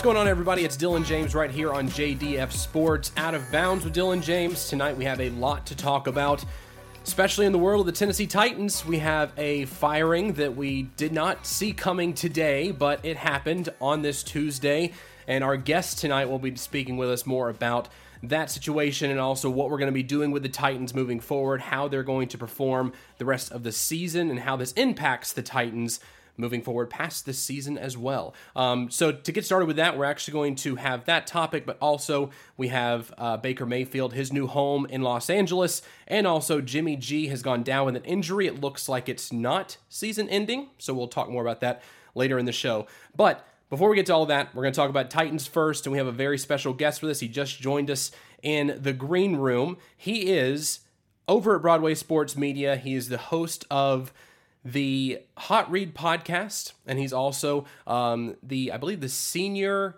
What's going on, everybody? It's Dylan James right here on JDF Sports. Out of bounds with Dylan James. Tonight we have a lot to talk about, especially in the world of the Tennessee Titans. We have a firing that we did not see coming today, but it happened on this Tuesday. And our guest tonight will be speaking with us more about that situation and also what we're going to be doing with the Titans moving forward, how they're going to perform the rest of the season, and how this impacts the Titans moving forward past this season as well. Um, so to get started with that, we're actually going to have that topic, but also we have uh, Baker Mayfield, his new home in Los Angeles, and also Jimmy G has gone down with an injury. It looks like it's not season ending, so we'll talk more about that later in the show. But before we get to all that, we're going to talk about Titans first, and we have a very special guest for this. He just joined us in the green room. He is over at Broadway Sports Media. He is the host of the Hot Read podcast, and he's also um, the, I believe, the senior.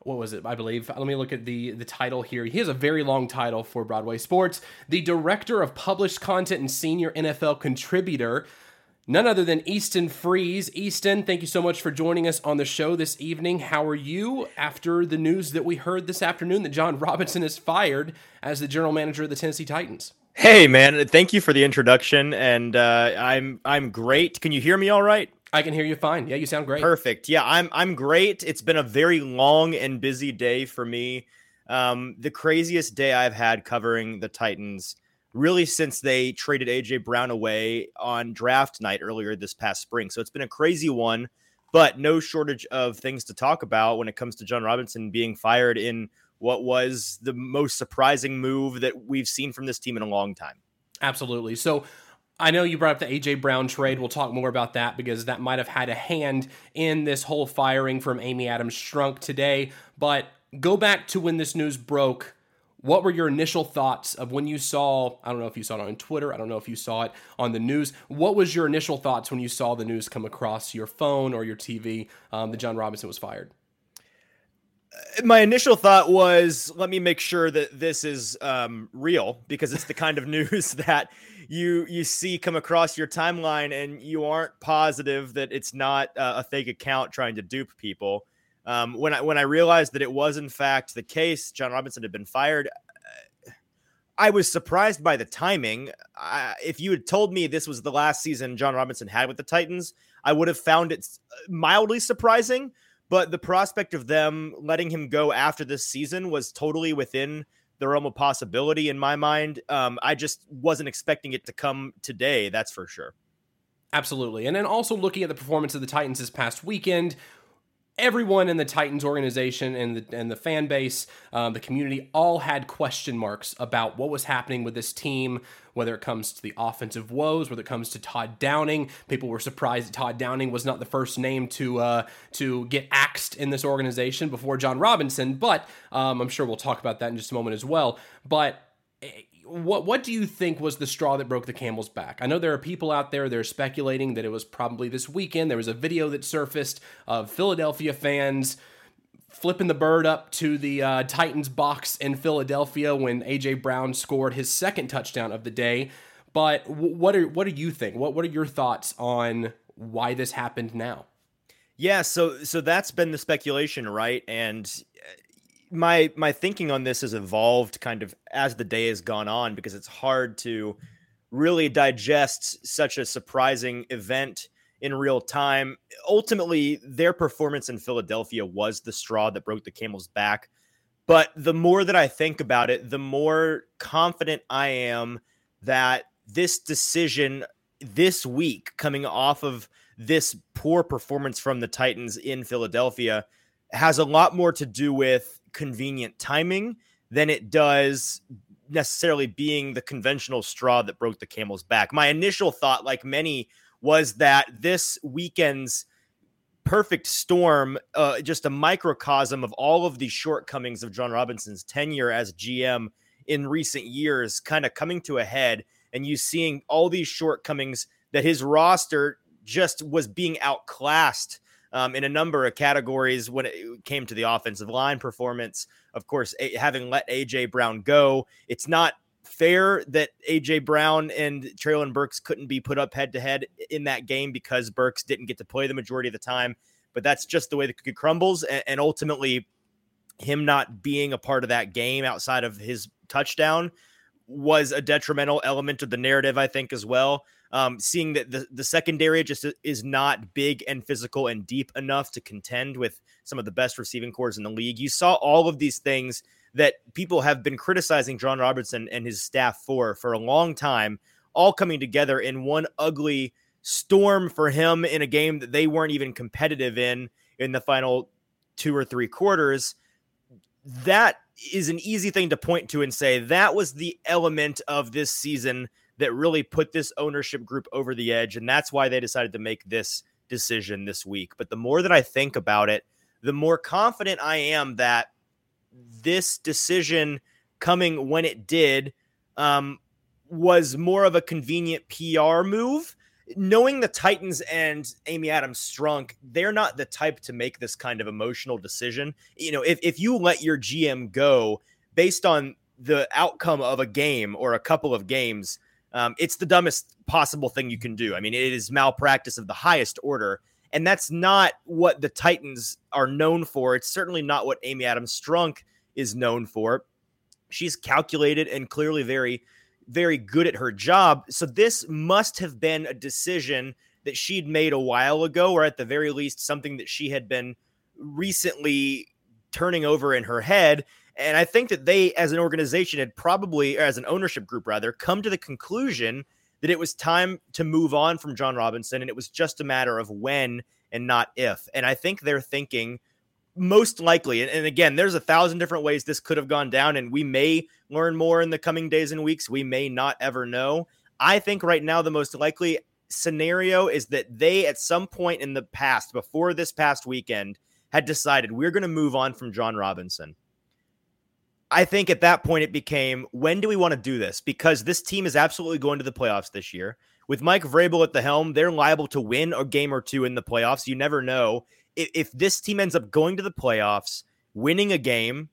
What was it? I believe. Let me look at the the title here. He has a very long title for Broadway Sports. The director of published content and senior NFL contributor. None other than Easton Freeze. Easton, thank you so much for joining us on the show this evening. How are you after the news that we heard this afternoon that Jon Robinson is fired as the general manager of the Tennessee Titans? Hey man, thank you for the introduction, and uh, I'm I'm great. Can you hear me all right? I can hear you fine. Yeah, you sound great. Perfect. Yeah, I'm I'm great. It's been a very long and busy day for me. Um, the craziest day I've had covering the Titans really since they traded AJ Brown away on draft night earlier this past spring. So it's been a crazy one, but no shortage of things to talk about when it comes to Jon Robinson being fired in what was the most surprising move that we've seen from this team in a long time. Absolutely. So I know you brought up the AJ Brown trade. We'll talk more about that because that might have had a hand in this whole firing from Amy Adams Strunk today. But go back to when this news broke. What were your initial thoughts of when you saw? I don't know if you saw it on Twitter. I don't know if you saw it on the news. What was your initial thoughts when you saw the news come across your phone or your TV um, that Jon Robinson was fired? My initial thought was let me make sure that this is um, real because it's the kind of news that you you see come across your timeline and you aren't positive that it's not uh, a fake account trying to dupe people. Um, when i when i realized that it was in fact the case jon robinson had been fired uh, i was surprised by the timing. Uh, if you had told me this was the last season jon robinson had with the titans i would have found it mildly surprising but the prospect of them letting him go after this season was totally within the realm of possibility in my mind. Um, I just wasn't expecting it to come today. That's for sure. Absolutely. And then also looking at the performance of the Titans this past weekend, everyone in the Titans organization and the and the fan base, um, the community, all had question marks about what was happening with this team. Whether it comes to the offensive woes, whether it comes to Todd Downing, people were surprised that Todd Downing was not the first name to uh, to get axed in this organization before Jon Robinson. But um, I'm sure we'll talk about that in just a moment as well. But eh, what what do you think was the straw that broke the camel's back? I know there are people out there that are speculating that it was probably this weekend. There was a video that surfaced of Philadelphia fans flipping the bird up to the uh, Titans box in Philadelphia when AJ Brown scored his second touchdown of the day. But what are what do you think? What what are your thoughts on why this happened now? Yeah, so so that's been the speculation, right? And my my thinking on this has evolved kind of as the day has gone on because it's hard to really digest such a surprising event in real time. Ultimately, their performance in Philadelphia was the straw that broke the camel's back. But the more that I think about it, the more confident I am that this decision this week, coming off of this poor performance from the Titans in Philadelphia, has a lot more to do with convenient timing than it does necessarily being the conventional straw that broke the camel's back. My initial thought, like many, was that this weekend's perfect storm, uh, just a microcosm of all of the shortcomings of Jon Robinson's tenure as GM in recent years, kind of coming to a head, and you seeing all these shortcomings that his roster just was being outclassed um, in a number of categories when it came to the offensive line performance. Of course, a- having let AJ Brown go, it's not fair that AJ Brown and Treylon Burks couldn't be put up head to head in that game because Burks didn't get to play the majority of the time. but that's just the way the cookie crumbles. And, and ultimately, him not being a part of that game outside of his touchdown was a detrimental element of the narrative, I think, as well. Um, seeing that the, the secondary just is not big and physical and deep enough to contend with some of the best receiving corps in the league. You saw all of these things that people have been criticizing John Robertson and his staff for for a long time, all coming together in one ugly storm for him in a game that they weren't even competitive in in the final two or three quarters. That is an easy thing to point to and say that was the element of this season that really put this ownership group over the edge. And that's why they decided to make this decision this week. But the more that I think about it, the more confident I am that this decision coming when it did um, was more of a convenient PR move. Knowing the Titans and Amy Adams Strunk, they're not the type to make this kind of emotional decision. You know, if, if you let your GM go based on the outcome of a game or a couple of games, um, it's the dumbest possible thing you can do. I mean, it is malpractice of the highest order. And that's not what the Titans are known for. It's certainly not what Amy Adams Strunk is known for. She's calculated and clearly very, very good at her job. So this must have been a decision that she'd made a while ago, or at the very least, something that she had been recently turning over in her head. And I think that they, as an organization, had probably, or as an ownership group rather, come to the conclusion that it was time to move on from Jon Robinson. And it was just a matter of when and not if. And I think they're thinking most likely, and, and again, there's a thousand different ways this could have gone down, and we may learn more in the coming days and weeks. We may not ever know. I think right now, the most likely scenario is that they, at some point in the past, before this past weekend, had decided we're going to move on from Jon Robinson. I think at that point it became when do we want to do this? Because this team is absolutely going to the playoffs this year. With Mike Vrabel at the helm, they're liable to win a game or two in the playoffs. You never know. If, if this team ends up going to the playoffs, winning a game,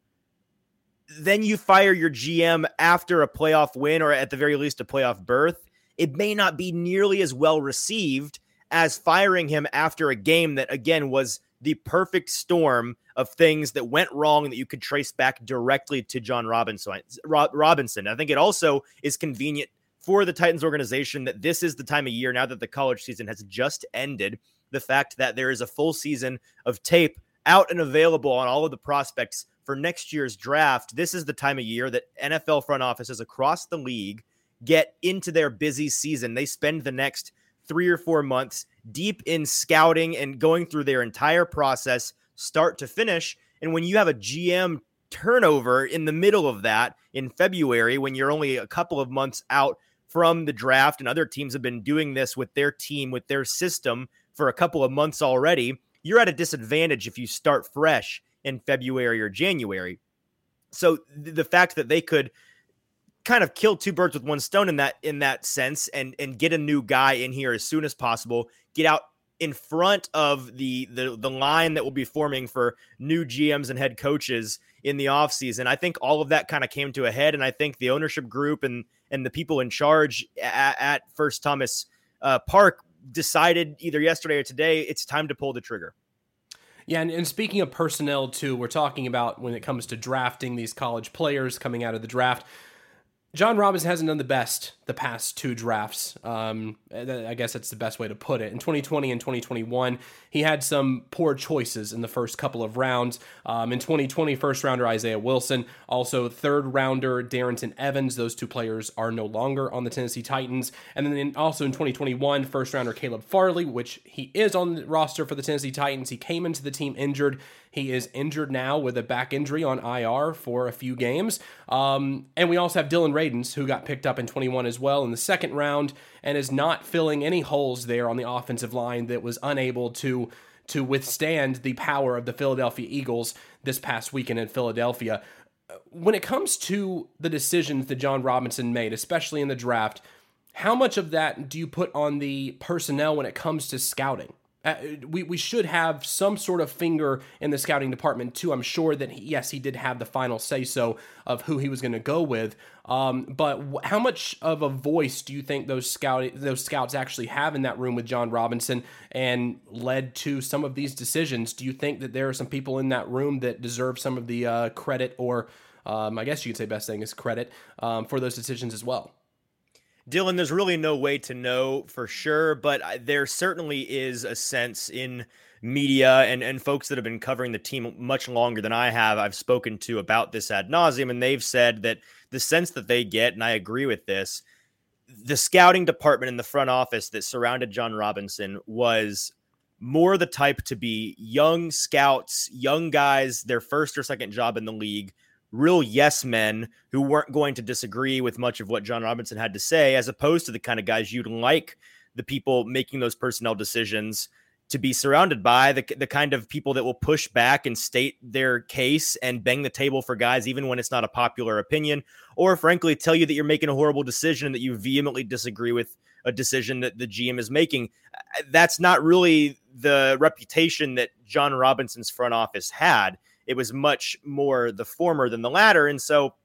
then you fire your GM after a playoff win or at the very least a playoff berth. It may not be nearly as well received as firing him after a game that, again, was the perfect storm of things that went wrong that you could trace back directly to Jon Robinson. Robinson. I think it also is convenient for the Titans organization that this is the time of year now that the college season has just ended. The fact that there is a full season of tape out and available on all of the prospects for next year's draft. This is the time of year that NFL front offices across the league get into their busy season. They spend the next three or four months deep in scouting and going through their entire process, start to finish. And when you have a GM turnover in the middle of that in February, when you're only a couple of months out from the draft, and other teams have been doing this with their team, with their system for a couple of months already, you're at a disadvantage if you start fresh in February or January. So the fact that they could kind of kill two birds with one stone in that in that sense and and get a new guy in here as soon as possible get out in front of the the the line that will be forming for new GMs and head coaches in the offseason. I think all of that kind of came to a head and I think the ownership group and and the people in charge at, at First Thomas uh, Park decided either yesterday or today it's time to pull the trigger. Yeah, and, and, speaking of personnel too, we're talking about when it comes to drafting these college players coming out of the draft. Jon Robinson hasn't done the best the past two drafts. Um, I guess that's the best way to put it. In 2020 and 2021, he had some poor choices in the first couple of rounds. Um, in 2020, first rounder Isaiah Wilson, also third rounder Darrynton Evans. Those two players are no longer on the Tennessee Titans. And then also in 2021, first rounder Caleb Farley, which he is on the roster for the Tennessee Titans. He came into the team injured. He is injured now with a back injury on IR for a few games. Um, and we also have Dillon Radunz, who got picked up in 21 as well in the second round and is not filling any holes there on the offensive line that was unable to to withstand the power of the Philadelphia Eagles this past weekend in Philadelphia. When it comes to the decisions that Jon Robinson made, especially in the draft, how much of that do you put on the personnel when it comes to scouting? Uh, we, we should have some sort of finger in the scouting department too. I'm sure that he, yes, he did have the final say so of who he was going to go with. Um, but w- how much of a voice do you think those scout those scouts actually have in that room with Jon Robinson and led to some of these decisions? Do you think that there are some people in that room that deserve some of the uh, credit, or um, I guess you could say best thing is credit um, for those decisions as well? Dylan, there's really no way to know for sure, but there certainly is a sense in media and, and folks that have been covering the team much longer than I have. I've spoken to about this ad nauseum, and they've said that the sense that they get, and I agree with this, the scouting department in the front office that surrounded Jon Robinson was more the type to be young scouts, young guys, their first or second job in the league real yes men who weren't going to disagree with much of what Jon Robinson had to say, as opposed to the kind of guys you'd like the people making those personnel decisions to be surrounded by the, the kind of people that will push back and state their case and bang the table for guys even when it's not a popular opinion or frankly tell you that you're making a horrible decision and that you vehemently disagree with a decision that the GM is making. That's not really the reputation that Jon Robinson's front office had it was much more the former than the latter. And so,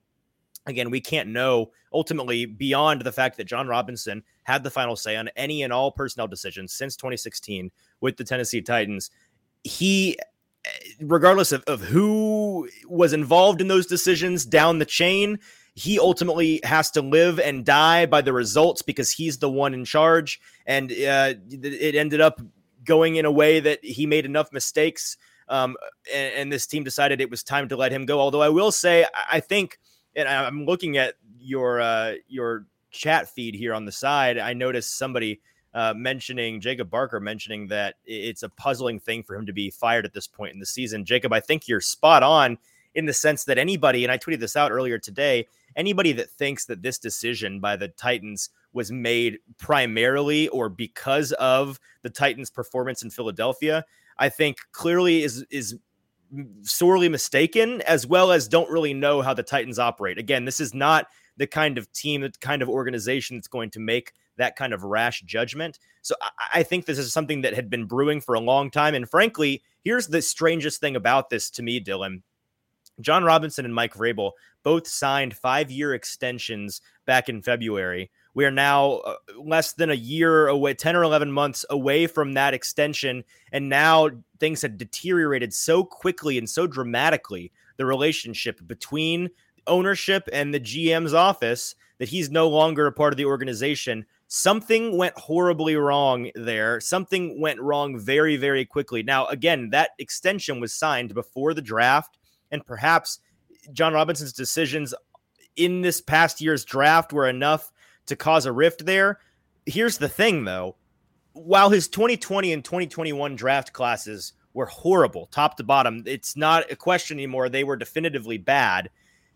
again, we can't know ultimately beyond the fact that Jon Robinson had the final say on any and all personnel decisions since 2016 with the Tennessee Titans. He, regardless of, of who was involved in those decisions down the chain, he ultimately has to live and die by the results because he's the one in charge. And uh, it ended up going in a way that he made enough mistakes um, and, and, this team decided it was time to let him go. Although I will say, I think, and I'm looking at your uh, your chat feed here on the side, I noticed somebody uh, mentioning Jacob Barker mentioning that it's a puzzling thing for him to be fired at this point in the season. Jacob, I think you're spot on in the sense that anybody, and I tweeted this out earlier today, anybody that thinks that this decision by the Titans was made primarily or because of the Titans' performance in Philadelphia I think clearly is is sorely mistaken, as well as don't really know how the Titans operate. Again, this is not the kind of team, the kind of organization that's going to make that kind of rash judgment. So I, I think this is something that had been brewing for a long time. And frankly, here's the strangest thing about this to me, Dylan. Jon Robinson and Mike Vrabel both signed five year extensions back in February. We are now uh, less than a year away, 10 or 11 months away from that extension. And now things have deteriorated so quickly and so dramatically the relationship between ownership and the GM's office that he's no longer a part of the organization. Something went horribly wrong there. Something went wrong very, very quickly. Now, again, that extension was signed before the draft, and perhaps Jon Robinson's decisions in this past year's draft were enough to cause a rift there. Here's the thing, though. While his 2020 and 2021 draft classes were horrible, top to bottom, it's not a question anymore. They were definitively bad.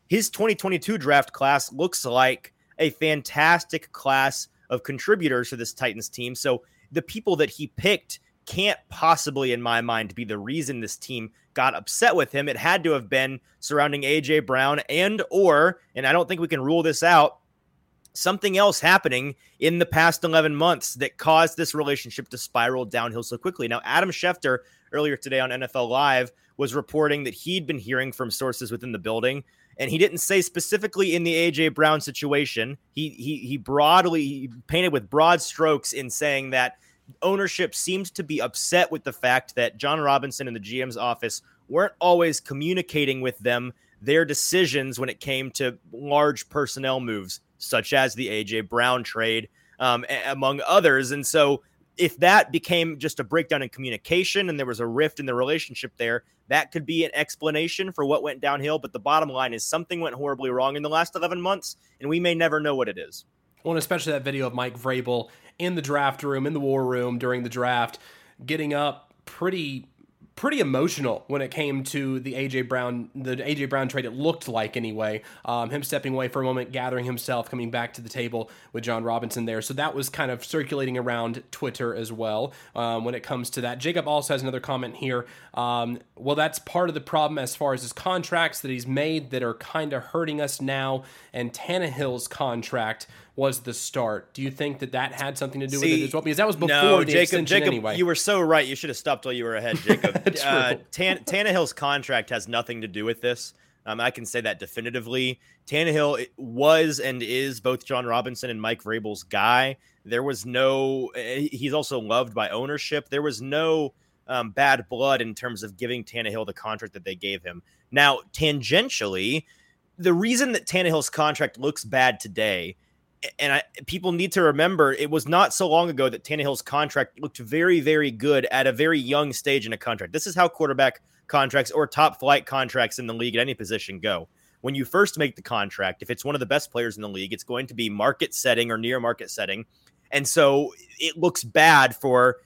His 2022 draft class looks like a fantastic class of contributors for this Titans team. So the people that he picked can't possibly, in my mind, be the reason this team got upset with him. It had to have been surrounding AJ Brown and or, and I don't think we can rule this out, something else happening in the past 11 months that caused this relationship to spiral downhill so quickly. Now, Adam Schefter earlier today on NFL Live was reporting that he'd been hearing from sources within the building, and he didn't say specifically in the AJ Brown situation. He he he broadly painted with broad strokes in saying that ownership seems to be upset with the fact that Jon Robinson and the GM's office weren't always communicating with them their decisions when it came to large personnel moves such as the AJ Brown trade, um, among others. And so, if that became just a breakdown in communication and there was a rift in the relationship there, that could be an explanation for what went downhill. But the bottom line is something went horribly wrong in the last 11 months, and we may never know what it is. Well, and especially that video of Mike Vrabel in the draft room, in the war room during the draft, getting up pretty pretty emotional when it came to the AJ Brown the AJ Brown trade. It looked like anyway, um, him stepping away for a moment, gathering himself, coming back to the table with Jon Robinson there. So that was kind of circulating around Twitter as well um, when it comes to that. Jacob also has another comment here. Um, well, that's part of the problem as far as his contracts that he's made that are kind of hurting us now, and Tannehill's contract was the start. Do you think that that had something to do See, with it as well? Because that was before no, the Jacob, Jacob, anyway. You were so right. You should have stopped while you were ahead, Jacob. uh, Tan- Tannehill's contract has nothing to do with this. Um, I can say that definitively. Tannehill was and is both Jon Robinson and Mike Vrabel's guy. There was no. Eh, he's also loved by ownership. There was no um, bad blood in terms of giving Tannehill the contract that they gave him. Now, tangentially, the reason that Tannehill's contract looks bad today and I, people need to remember it was not so long ago that Tannehill's contract looked very, very good at a very young stage in a contract. This is how quarterback contracts or top flight contracts in the league at any position go. When you first make the contract, if it's one of the best players in the league, it's going to be market setting or near market setting. And so it looks bad for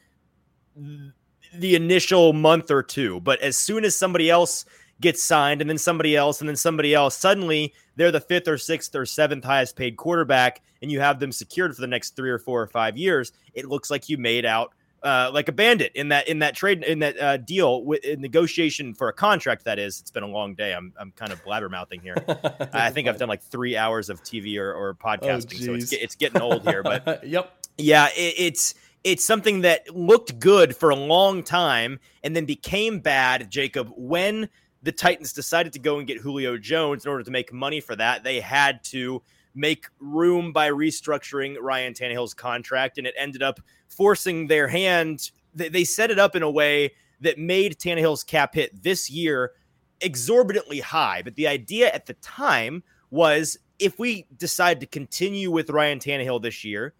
the initial month or two. But as soon as somebody else gets signed and then somebody else and then somebody else, suddenly they're the fifth or sixth or seventh highest paid quarterback and you have them secured for the next three or four or five years. It looks like you made out uh, like a bandit in that in that trade in that uh, deal with negotiation for a contract. That is, it's been a long day. I'm I'm kind of blabbermouthing here. I think I've done like three hours of TV or, or podcasting, oh, so it's it's getting old here. But yep, yeah, it, it's it's something that looked good for a long time and then became bad, Jacob, when the Titans decided to go and get Julio Jones in order to make money for that. They had to make room by restructuring Ryan Tannehill's contract, and it ended up forcing their hand. They set it up in a way that made Tannehill's cap hit this year exorbitantly high. But the idea at the time was if we decide to continue with Ryan Tannehill this year,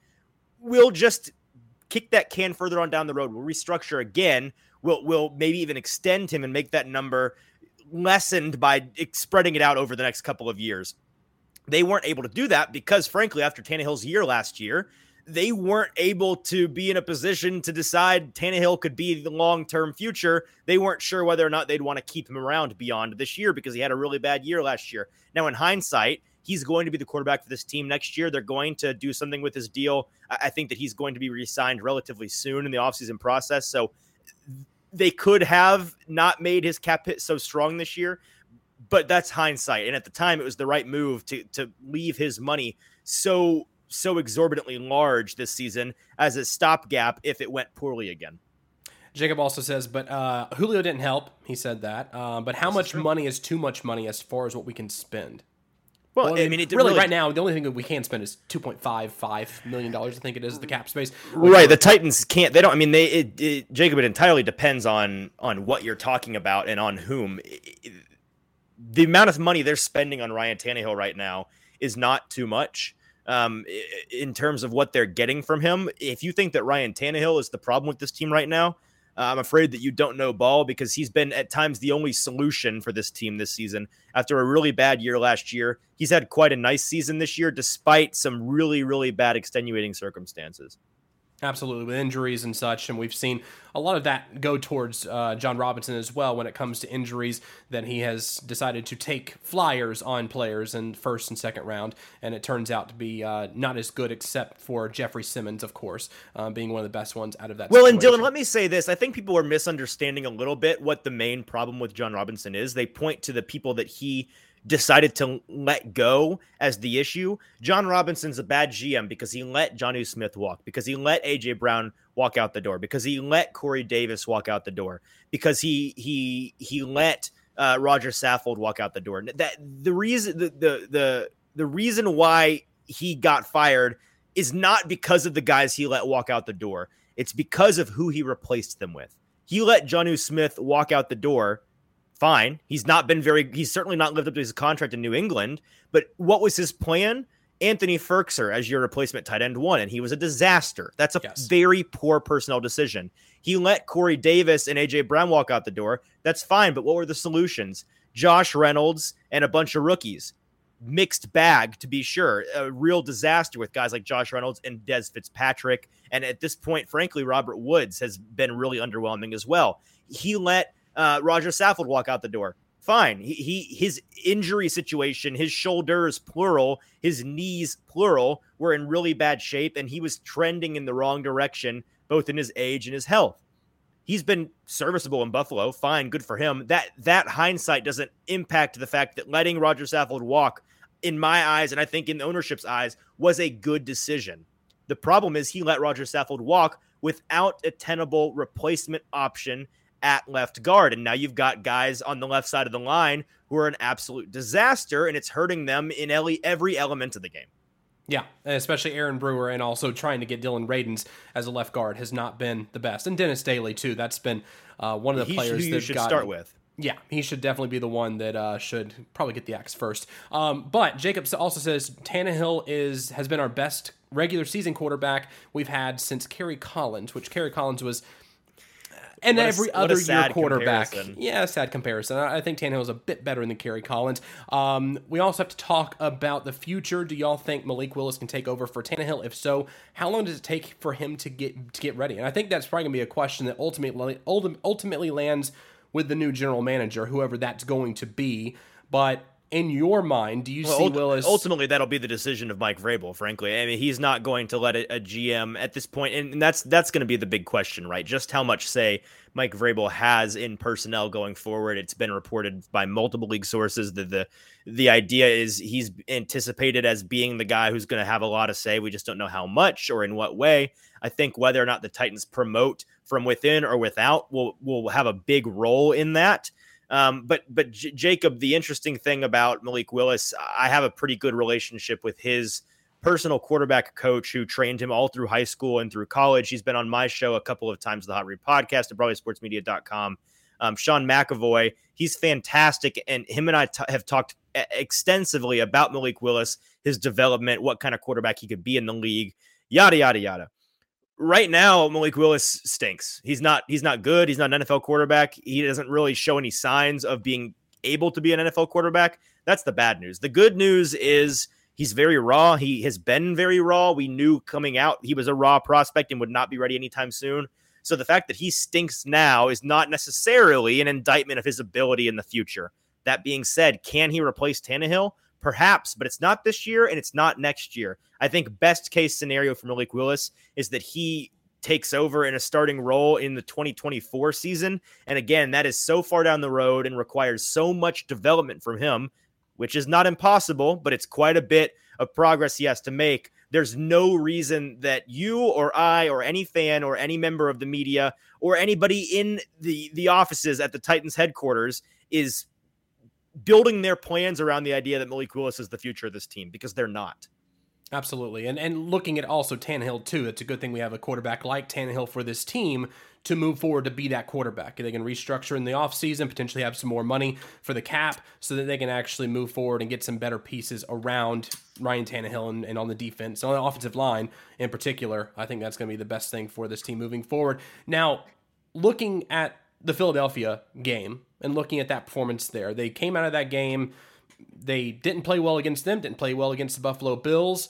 we'll just kick that can further on down the road. We'll restructure again. We'll, we'll maybe even extend him and make that number lessened by spreading it out over the next couple of years. They weren't able to do that because, frankly, after Tannehill's year last year, they weren't able to be in a position to decide Tannehill could be the long term future. They weren't sure whether or not they'd want to keep him around beyond this year because he had a really bad year last year. Now, in hindsight, he's going to be the quarterback for this team next year. They're going to do something with his deal. I think that he's going to be re signed relatively soon in the offseason process. So they could have not made his cap hit so strong this year, but that's hindsight. And at the time, it was the right move to to leave his money so so exorbitantly large this season as a stopgap if it went poorly again. Jacob also says, but uh, Julio didn't help. He said that. Uh, but how much money is too much money as far as what we can spend? Well, well I mean, it really, really, right now, the only thing that we can spend is two point five five million dollars. I think it is the cap space. Right, the Titans can't. They don't. I mean, they it, it, Jacob. It entirely depends on on what you're talking about and on whom. It, the amount of money they're spending on Ryan Tannehill right now is not too much. Um, in terms of what they're getting from him, if you think that Ryan Tannehill is the problem with this team right now, Uh, I'm afraid that you don't know ball because he's been at times the only solution for this team this season. After a really bad year last year, he's had quite a nice season this year, despite some really, really bad extenuating circumstances. Absolutely, with injuries and such, and we've seen a lot of that go towards uh, Jon Robinson as well when it comes to injuries. That he has decided to take flyers on players in first and second round, and it turns out to be uh, not as good, except for Jeffrey Simmons, of course, uh, being one of the best ones out of that. Well, situation. and Dylan, let me say this: I think people are misunderstanding a little bit what the main problem with Jon Robinson is. They point to the people that he decided to let go as the issue. Jon Robinson's a bad GM because he let Jonnu Smith walk, because he let AJ Brown walk out the door, because he let Corey Davis walk out the door, because he he he let uh, Roger Saffold walk out the door. That the reason the the the the reason why he got fired is not because of the guys he let walk out the door. It's because of who he replaced them with. He let Jonnu Smith walk out the door fine. He's not been very, he's certainly not lived up to his contract in New England. But what was his plan? Anthony Firkser as your replacement tight end one, and he was a disaster. That's a yes. very poor personnel decision. He let Corey Davis and AJ Brown walk out the door. That's fine, but what were the solutions? Josh Reynolds and a bunch of rookies. Mixed bag, to be sure. A real disaster with guys like Josh Reynolds and Dez Fitzpatrick. And at this point, frankly, Robert Woods has been really underwhelming as well. He let uh, Roger Saffold walk out the door. Fine. He, he his injury situation, his shoulders plural, his knees plural were in really bad shape, and he was trending in the wrong direction, both in his age and his health. He's been serviceable in Buffalo. Fine, good for him. That that hindsight doesn't impact the fact that letting Roger Saffold walk in my eyes, and I think in the ownership's eyes, was a good decision. The problem is he let Roger Saffold walk without a tenable replacement option at left guard. And now you've got guys on the left side of the line who are an absolute disaster, and it's hurting them in every element of the game. Yeah, especially Aaron Brewer, and also trying to get Dillon Radunz as a left guard has not been the best, and Dennis Daly too. That's been uh, one of the he players that you should gotten, start with. Yeah, he should definitely be the one that uh, should probably get the axe first. Um, but Jacob also says Tannehill is has been our best regular season quarterback we've had since Kerry Collins, which Kerry Collins was and every other year quarterback. Comparison. Yeah, sad comparison. I think Tannehill is a bit better than Kerry Collins. Um, we also have to talk about the future. Do y'all think Malik Willis can take over for Tannehill? If so, how long does it take for him to get to get ready? And I think that's probably gonna be a question that ultimately ultimately lands with the new general manager, whoever that's going to be. But in your mind, do you well, see Willis? Ultimately, that'll be the decision of Mike Vrabel. Frankly, I mean, he's not going to let a, a GM at this point, and that's that's going to be the big question, right? Just how much say Mike Vrabel has in personnel going forward. It's been reported by multiple league sources that the the idea is he's anticipated as being the guy who's going to have a lot of say. We just don't know how much or in what way. I think whether or not the Titans promote from within or without will will have a big role in that. Um, but but J- Jacob, the interesting thing about Malik Willis, I have a pretty good relationship with his personal quarterback coach who trained him all through high school and through college. He's been on my show a couple of times, the Hot Read podcast at BroadwaySportsMedia.com. Um, Sean McAvoy, he's fantastic, and him and I t- have talked extensively about Malik Willis, his development, what kind of quarterback he could be in the league, yada yada yada right now Malik Willis stinks. He's not he's not good. He's not an NFL quarterback. He doesn't really show any signs of being able to be an NFL quarterback. That's the bad news. The good news is he's very raw. He has been very raw. We knew coming out he was a raw prospect and would not be ready anytime soon. So the fact that he stinks now is not necessarily an indictment of his ability in the future. That being said, can he replace Tannehill? Perhaps, but it's not this year and it's not next year. I think best case scenario for Malik Willis is that he takes over in a starting role in the 2024 season. And again, that is so far down the road and requires so much development from him, which is not impossible, but it's quite a bit of progress he has to make. There's no reason that you or I or any fan or any member of the media or anybody in the the offices at the Titans headquarters is building their plans around the idea that Malik Willis is the future of this team because they're not. Absolutely. And and looking at also Tannehill too, it's a good thing we have a quarterback like Tannehill for this team to move forward to be that quarterback. They can restructure in the offseason, potentially have some more money for the cap so that they can actually move forward and get some better pieces around Ryan Tannehill and, and on the defense, on the offensive line in particular. I think that's going to be the best thing for this team moving forward. Now, looking at the Philadelphia game and looking at that performance there. They came out of that game, they didn't play well against them, didn't play well against the Buffalo Bills.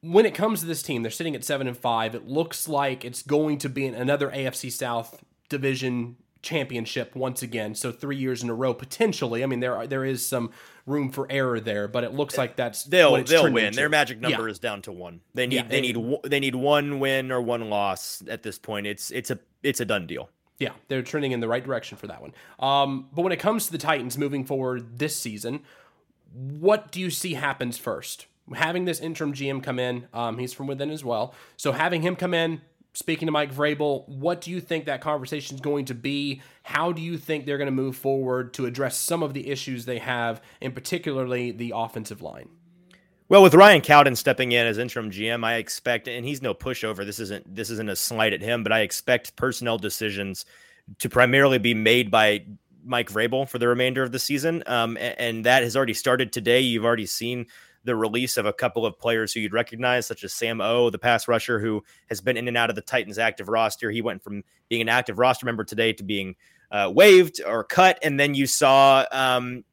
When it comes to this team, they're sitting at 7 and 5. It looks like it's going to be another AFC South division championship once again. So 3 years in a row potentially. I mean there are, there is some room for error there, but it looks like that's they'll they'll win. Their magic number yeah. is down to 1. They need yeah, they need they need one win or one loss at this point. It's it's a it's a done deal. Yeah, they're trending in the right direction for that one. Um, but when it comes to the Titans moving forward this season, what do you see happens first? Having this interim GM come in, um, he's from within as well. So having him come in, speaking to Mike Vrabel, what do you think that conversation is going to be? How do you think they're going to move forward to address some of the issues they have, and particularly the offensive line? Well, with Ryan Cowden stepping in as interim GM, I expect, and he's no pushover. This isn't this isn't a slight at him, but I expect personnel decisions to primarily be made by Mike Vrabel for the remainder of the season, um, and, and, that has already started today. You've already seen the release of a couple of players who you'd recognize, such as Sam O, the pass rusher who has been in and out of the Titans' active roster. He went from being an active roster member today to being uh, waived or cut, and then you saw um,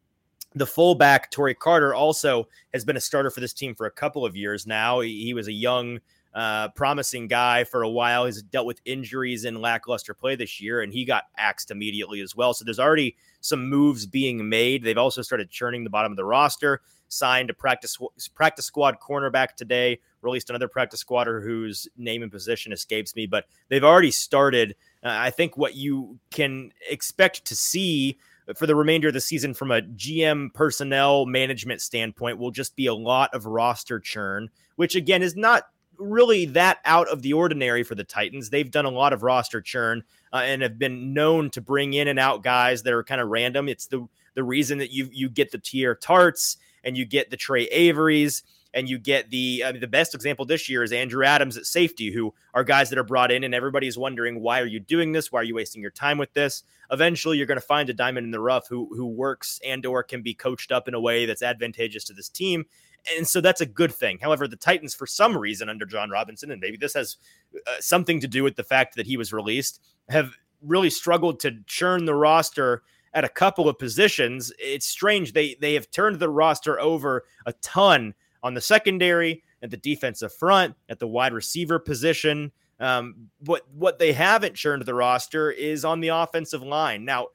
the fullback Tory Carter also has been a starter for this team for a couple of years now. He, he was a young, uh, promising guy for a while. He's dealt with injuries and lackluster play this year, and he got axed immediately as well. So there's already some moves being made. They've also started churning the bottom of the roster. Signed a practice practice squad cornerback today. Released another practice squatter whose name and position escapes me, but they've already started. Uh, I think what you can expect to see for the remainder of the season from a GM personnel management standpoint will just be a lot of roster churn, which again is not really that out of the ordinary for the Titans. They've done a lot of roster churn uh, and have been known to bring in and out guys that are kind of random. It's the the reason that you you get the Teair Tarts and you get the Tre Averys and you get the I mean, the best example this year is Andrew Adams at safety, who are guys that are brought in, and everybody's wondering why are you doing this? Why are you wasting your time with this? Eventually, you're going to find a diamond in the rough who who works and or can be coached up in a way that's advantageous to this team. And so that's a good thing. However, the Titans, for some reason, under Jon Robinson, and maybe this has uh, something to do with the fact that he was released, have really struggled to churn the roster at a couple of positions. It's strange. They they have turned the roster over a ton on the secondary, at the defensive front, at the wide receiver position. Um, what what they haven't churned the roster is on the offensive line. Now,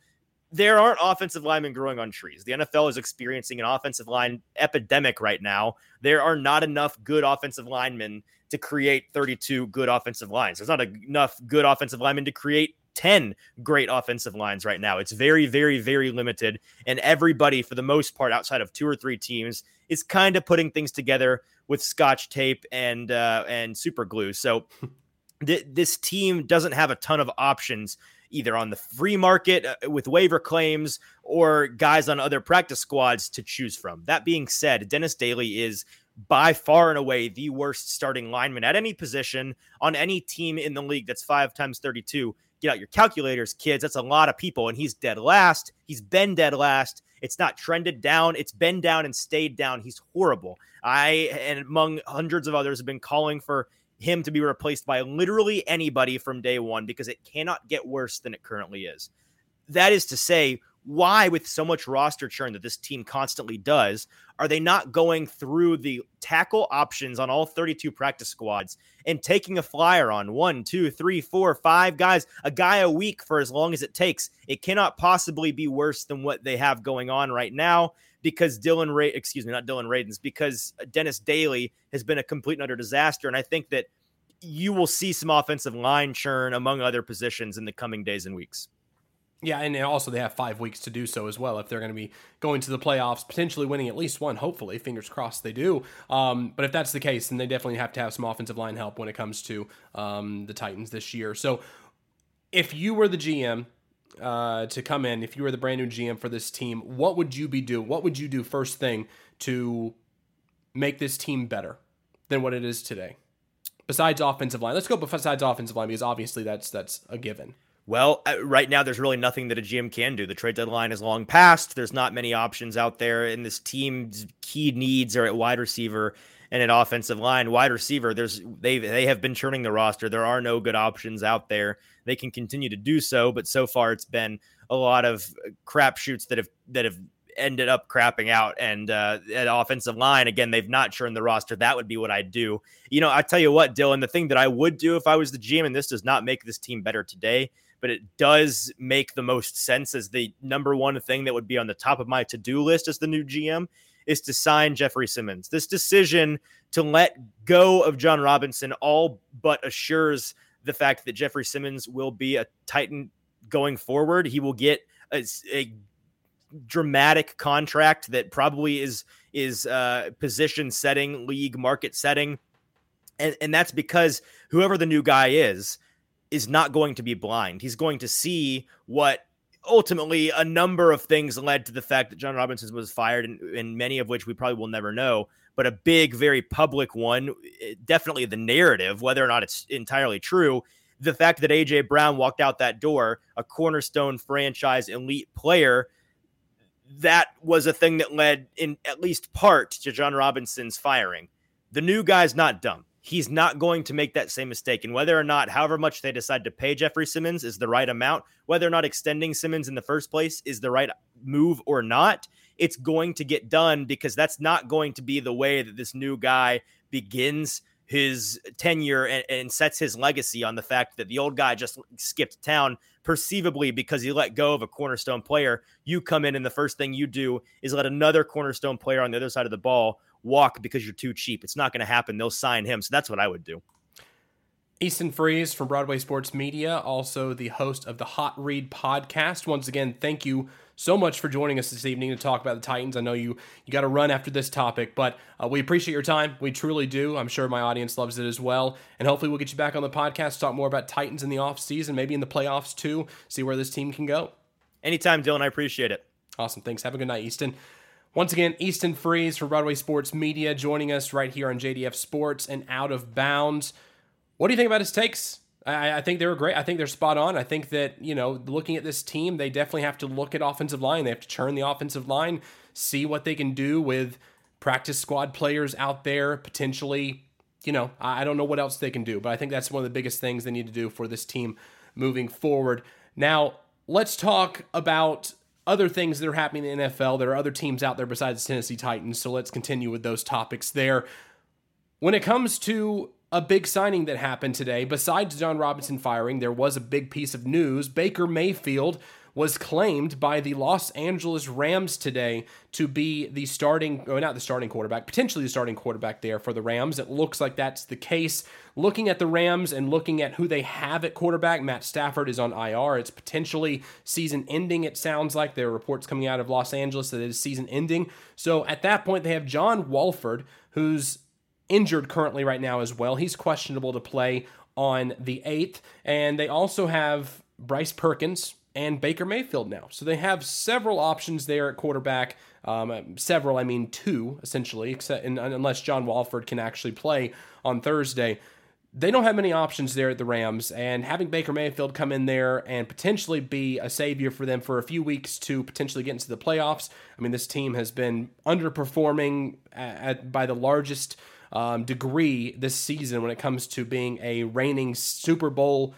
there aren't offensive linemen growing on trees. The NFL is experiencing an offensive line epidemic right now. There are not enough good offensive linemen to create 32 good offensive lines. There's not enough good offensive linemen to create 10 great offensive lines right now. It's very, very, very limited. And everybody, for the most part, outside of two or three teams, is kind of putting things together with scotch tape and uh, and super glue. So th- this team doesn't have a ton of options either on the free market uh, with waiver claims or guys on other practice squads to choose from. That being said, Dennis Daly is by far and away the worst starting lineman at any position on any team in the league that's five times 32 get out your calculators, kids. That's a lot of people. And he's dead last. He's been dead last. It's not trended down. It's been down and stayed down. He's horrible. I, and among hundreds of others, have been calling for him to be replaced by literally anybody from day one because it cannot get worse than it currently is. That is to say, why, with so much roster churn that this team constantly does, are they not going through the tackle options on all 32 practice squads and taking a flyer on one, two, three, four, five guys, a guy a week for as long as it takes? It cannot possibly be worse than what they have going on right now because Dylan Ray, excuse me, not Dillon Radunz, because Dennis Daly has been a complete and utter disaster. And I think that you will see some offensive line churn among other positions in the coming days and weeks. Yeah, and also they have five weeks to do so as well if they're going to be going to the playoffs, potentially winning at least one. Hopefully, fingers crossed they do. Um, but if that's the case, then they definitely have to have some offensive line help when it comes to um, the Titans this year. So, if you were the GM uh, to come in, if you were the brand new GM for this team, what would you be do? What would you do first thing to make this team better than what it is today? Besides offensive line, let's go besides offensive line because obviously that's that's a given. Well, uh, right now there's really nothing that a GM can do. The trade deadline is long past. There's not many options out there, and this team's key needs are at wide receiver and at offensive line. Wide receiver, there's they they have been churning the roster. There are no good options out there. They can continue to do so, but so far it's been a lot of crapshoots that have that have ended up crapping out. And uh, at offensive line, again, they've not churned the roster. That would be what I'd do. You know, I tell you what, Dylan, the thing that I would do if I was the GM, and this does not make this team better today, but it does make the most sense as the number one thing that would be on the top of my to do list as the new GM is to sign Jeffrey Simmons. This decision to let go of Jon Robinson all but assures the fact that Jeffrey Simmons will be a Titan going forward. He will get a, a dramatic contract that probably is is uh, position setting, league market setting, and and that's because whoever the new guy is is not going to be blind. He's going to see what ultimately a number of things led to the fact that Jon Robinson was fired, and, and many of which we probably will never know. But a big, very public one, eh, definitely the narrative, whether or not it's entirely true, the fact that AJ Brown walked out that door, a cornerstone franchise elite player, that was a thing that led in at least part to Jon Robinson's firing. The new guy's not dumb he's not going to make that same mistake. And whether or not, however much they decide to pay Jeffrey Simmons is the right amount, whether or not extending Simmons in the first place is the right move or not, it's going to get done because that's not going to be the way that this new guy begins his tenure and, and, sets his legacy on the fact that the old guy just skipped town perceivably because he let go of a cornerstone player. You come in and the first thing you do is let another cornerstone player on the other side of the ball walk because you're too cheap. It's not going to happen. They'll sign him. So that's what I would do. Easton Freeze from Broadway Sports Media, also the host of the Hot Read podcast. Once again, thank you so much for joining us this evening to talk about the Titans. I know you you got to run after this topic, but uh, we appreciate your time. We truly do. I'm sure my audience loves it as well. And hopefully we'll get you back on the podcast to talk more about Titans in the off season, maybe in the playoffs too, see where this team can go. Anytime, Dylan. I appreciate it. Awesome. Thanks. Have a good night, Easton. Once again, Easton Freeze from Broadway Sports Media joining us right here on JDF Sports and Out of Bounds. What do you think about his takes? I, I, think they were great. I think they're spot on. I think that, you know, looking at this team, they definitely have to look at offensive line. They have to churn the offensive line, see what they can do with practice squad players out there, potentially. You know, I don't know what else they can do, but I think that's one of the biggest things they need to do for this team moving forward. Now, let's talk about other things that are happening in the NFL. There are other teams out there besides the Tennessee Titans, so let's continue with those topics there. When it comes to a big signing that happened today. Besides Jon Robinson firing, there was a big piece of news. Baker Mayfield was claimed by the Los Angeles Rams today to be the starting, or not the starting quarterback, potentially the starting quarterback there for the Rams. It looks like that's the case. Looking at the Rams and looking at who they have at quarterback, Matt Stafford is on IR. It's potentially season ending, it sounds like. There are reports coming out of Los Angeles that it is season ending. So at that point, they have John Wolford, who's injured currently right now as well. He's questionable to play on the 8th. And they also have Bryce Perkins and Baker Mayfield now. So they have several options there at quarterback. Um, several, I mean two, essentially, except unless John Wolford can actually play on Thursday. They don't have many options there at the Rams, and having Baker Mayfield come in there and potentially be a savior for them for a few weeks to potentially get into the playoffs. I mean, this team has been underperforming at, at by the largest um, degree this season when it comes to being a reigning Super Bowl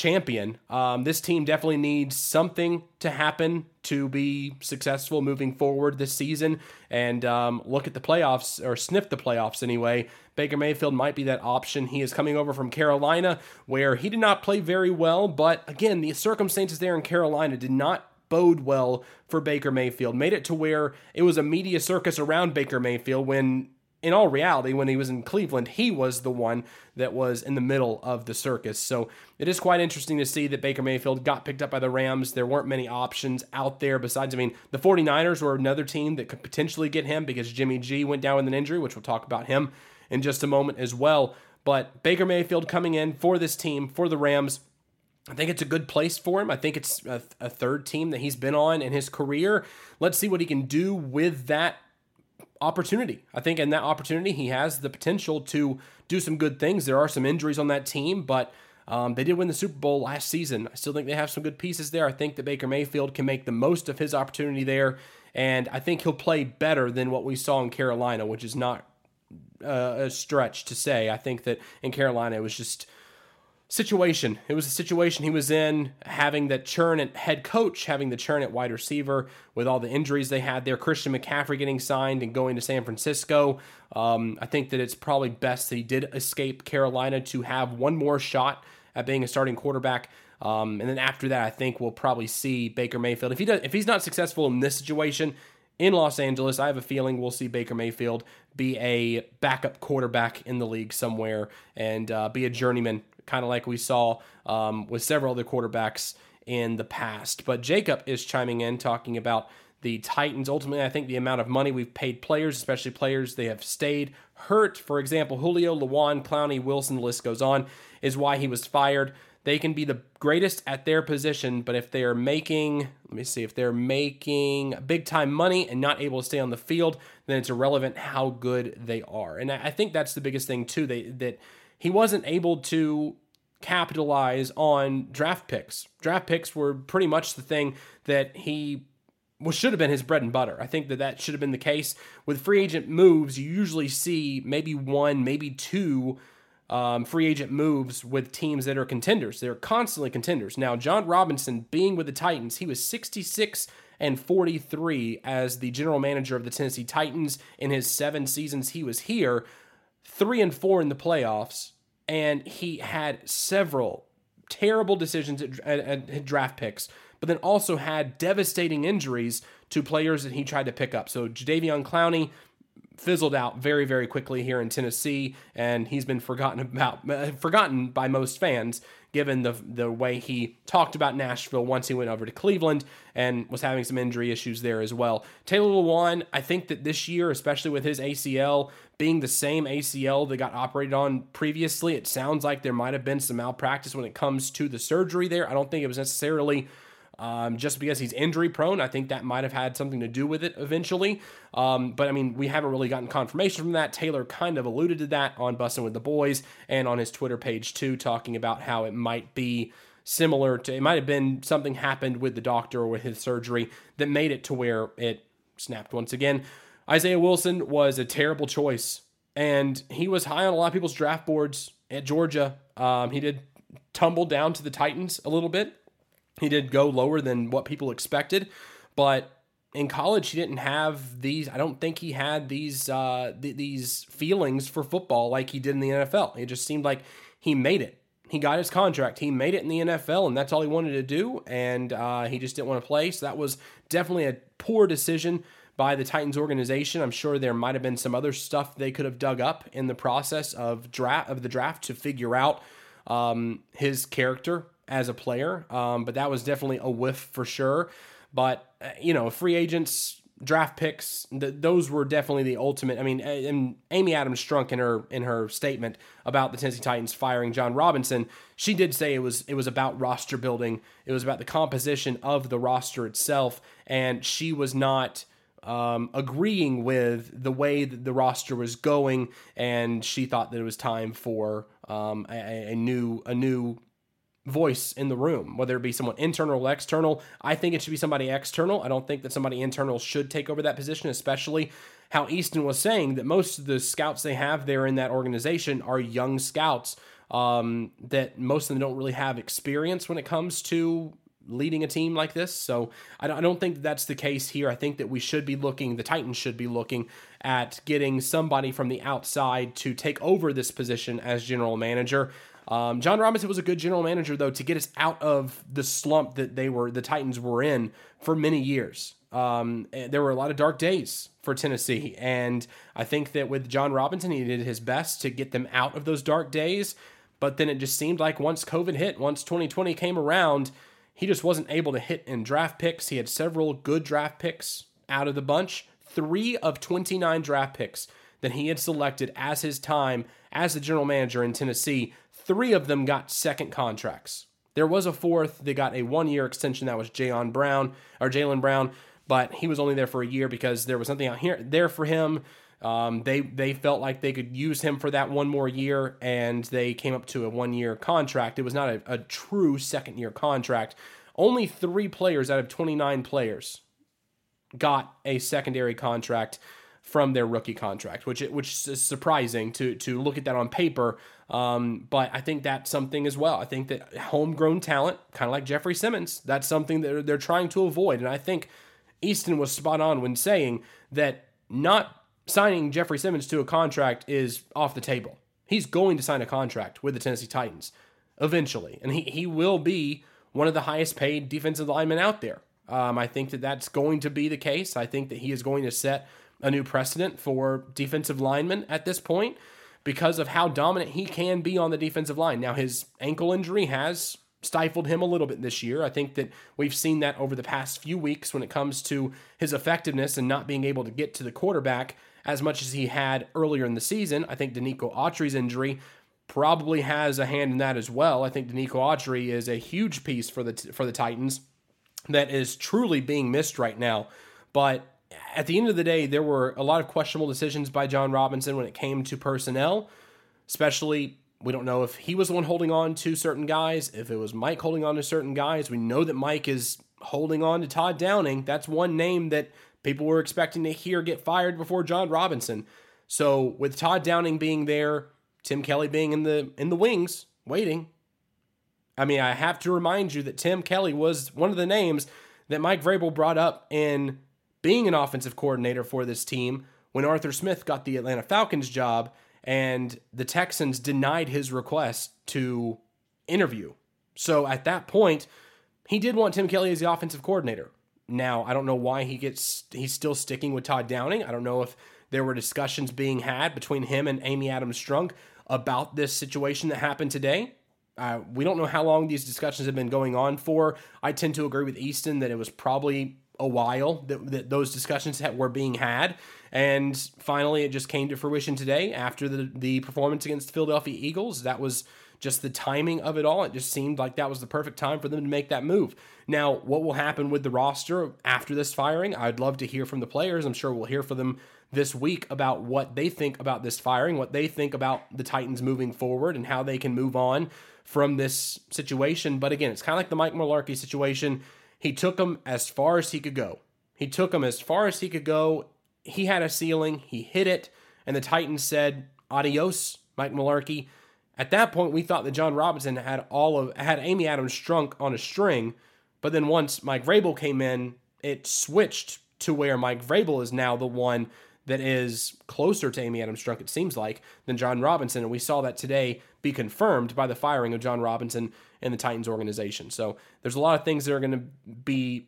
champion. Um, this team definitely needs something to happen to be successful moving forward this season and um, look at the playoffs or sniff the playoffs anyway. Baker Mayfield might be that option. He is coming over from Carolina where he did not play very well, but again, the circumstances there in Carolina did not bode well for Baker Mayfield. Made it to where it was a media circus around Baker Mayfield when in all reality, when he was in Cleveland, he was the one that was in the middle of the circus. So it is quite interesting to see that Baker Mayfield got picked up by the Rams. There weren't many options out there besides, I mean, the 49ers were another team that could potentially get him because Jimmy G went down with an injury, which we'll talk about him in just a moment as well. But Baker Mayfield coming in for this team, for the Rams, I think it's a good place for him. I think it's a, a, third team that he's been on in his career. Let's see what he can do with that opportunity. I think in that opportunity, he has the potential to do some good things. There are some injuries on that team, but um, they did win the Super Bowl last season. I still think they have some good pieces there. I think that Baker Mayfield can make the most of his opportunity there, and I think he'll play better than what we saw in Carolina, which is not uh, a stretch to say. I think that in Carolina, it was just situation. It was a situation he was in, having the churn at head coach, having the churn at wide receiver with all the injuries they had there. Christian McCaffrey getting signed and going to San Francisco. Um, I think that it's probably best that he did escape Carolina to have one more shot at being a starting quarterback. Um, and then after that, I think we'll probably see Baker Mayfield. If he does, if he's not successful in this situation in Los Angeles, I have a feeling we'll see Baker Mayfield be a backup quarterback in the league somewhere and uh, be a journeyman kind of like we saw um, with several other quarterbacks in the past. But Jacob is chiming in talking about the Titans. Ultimately, I think the amount of money we've paid players, especially players they have stayed hurt, for example, Julio, Lewan, Clowney, Wilson, the list goes on, is why he was fired. They can be the greatest at their position, but if they are making, let me see, if they're making big time money and not able to stay on the field, then it's irrelevant how good they are. And I think that's the biggest thing too. They that he wasn't able to capitalize on draft picks. Draft picks were pretty much the thing that he well, should have been his bread and butter. I think that that should have been the case. With free agent moves, you usually see maybe one, maybe two um, free agent moves with teams that are contenders. They're constantly contenders. Now, Jon Robinson being with the Titans, he was 66 and 43 as the general manager of the Tennessee Titans in his seven seasons he was here three and four in the playoffs, and he had several terrible decisions at, at, at, draft picks, but then also had devastating injuries to players that he tried to pick up. So Jadeveon Clowney fizzled out very very quickly here in Tennessee and he's been forgotten about forgotten by most fans given the the way he talked about Nashville once he went over to Cleveland and was having some injury issues there as well. Taylor Lewan, I think that this year especially with his ACL being the same ACL that got operated on previously, it sounds like there might have been some malpractice when it comes to the surgery there. I don't think it was necessarily um, just because he's injury prone. I think that might have had something to do with it eventually. Um, but I mean, we haven't really gotten confirmation from that. Taylor kind of alluded to that on Bussin' with the Boys and on his Twitter page too, talking about how it might be similar to it might have been something happened with the doctor or with his surgery that made it to where it snapped once again. Isaiah Wilson was a terrible choice, and he was high on a lot of people's draft boards at Georgia. Um, he did tumble down to the Titans a little bit, he did go lower than what people expected, but in college he didn't have these. I don't think he had these uh, th- these feelings for football like he did in the NFL. It just seemed like he made it. He got his contract. He made it in the NFL, and that's all he wanted to do. And uh, he just didn't want to play. So that was definitely a poor decision by the Titans organization. I'm sure there might have been some other stuff they could have dug up in the process of draft of the draft to figure out um, his character as a player, um, but that was definitely a whiff for sure. But uh, you know, free agents, draft picks, th- those were definitely the ultimate. I mean, and Amy Adams Strunk in her in her statement about the Tennessee Titans firing Jon Robinson, she did say it was it was about roster building. It was about the composition of the roster itself, and she was not. Um, agreeing with the way that the roster was going, and she thought that it was time for um, a, a, new a new voice in the room, whether it be someone internal or external. I think it should be somebody external. I don't think that somebody internal should take over that position, especially how Easton was saying that most of the scouts they have there in that organization are young scouts um, that most of them don't really have experience when it comes to leading a team like this. So I don't think that's the case here. I think that we should be looking, the Titans should be looking at getting somebody from the outside to take over this position as general manager. Um, Jon Robinson was a good general manager though to get us out of the slump that they were the Titans were in for many years. Um, eh, there were a lot of dark days for Tennessee, and I think that with Jon Robinson, he did his best to get them out of those dark days. But then it just seemed like once COVID hit, once 2020 came around, he just wasn't able to hit in draft picks. He had several good draft picks out of the bunch, three of 29 draft picks that he had selected as his time as the general manager in Tennessee Three of them got second contracts. There was a fourth that got a one year extension. That was Jayon Brown or Jaylen Brown, but he was only there for a year because there was something out here there for him. Um, they they felt like they could use him for that one more year, and they came up to a one year contract. It was not a, a true second year contract. Only three players out of 29 players got a secondary contract from their rookie contract, which which is surprising to to look at that on paper. Um, but I think that's something as well. I think that homegrown talent, kind of like Jeffrey Simmons, that's something that they're, they're trying to avoid. And I think Easton was spot on when saying that not signing Jeffrey Simmons to a contract is off the table. He's going to sign a contract with the Tennessee Titans eventually, and he, he will be one of the highest paid defensive linemen out there. Um, I think that that's going to be the case. I think that he is going to set a new precedent for defensive linemen at this point because of how dominant he can be on the defensive line. Now, his ankle injury has stifled him a little bit this year. I think that we've seen that over the past few weeks when it comes to his effectiveness and not being able to get to the quarterback as much as he had earlier in the season. I think Denico Autry's injury probably has a hand in that as well. I think Denico Autry is a huge piece for the for the Titans that is truly being missed right now. But at the end of the day, there were a lot of questionable decisions by Jon Robinson when it came to personnel, especially. We don't know if he was the one holding on to certain guys, if it was Mike holding on to certain guys. We know that Mike is holding on to Todd Downing. That's one name that people were expecting to hear get fired before Jon Robinson. So with Todd Downing being there, Tim Kelly being in the in the wings waiting. I mean, I have to remind you that Tim Kelly was one of the names that Mike Vrabel brought up in being an offensive coordinator for this team when Arthur Smith got the Atlanta Falcons job and the Texans denied his request to interview. So at that point, he did want Tim Kelly as the offensive coordinator. Now, I don't know why he gets he's still sticking with Todd Downing. I don't know if there were discussions being had between him and Amy Adams Strunk about this situation that happened today. Uh, we don't know how long these discussions have been going on for. I tend to agree with Easton that it was probably a while that, that those discussions were being had. And finally, it just came to fruition today after the, the performance against the Philadelphia Eagles. That was just the timing of it all. It just seemed like that was the perfect time for them to make that move. Now, what will happen with the roster after this firing? I'd love to hear from the players. I'm sure we'll hear from them this week about what they think about this firing, what they think about the Titans moving forward, and how they can move on from this situation. But again, it's kind of like the Mike Mularkey situation. He took them as far as he could go. He took them as far as he could go. He had a ceiling, he hit it, and the Titans said, Adios, Mike Mularkey. At that point, we thought that Jon Robinson had all of had Amy Adams Strunk on a string, but then once Mike Vrabel came in, it switched to where Mike Vrabel is now the one that is closer to Amy Adams Strunk, it seems like, than Jon Robinson. And we saw that today be confirmed by the firing of Jon Robinson in the Titans organization. So there's a lot of things that are going to be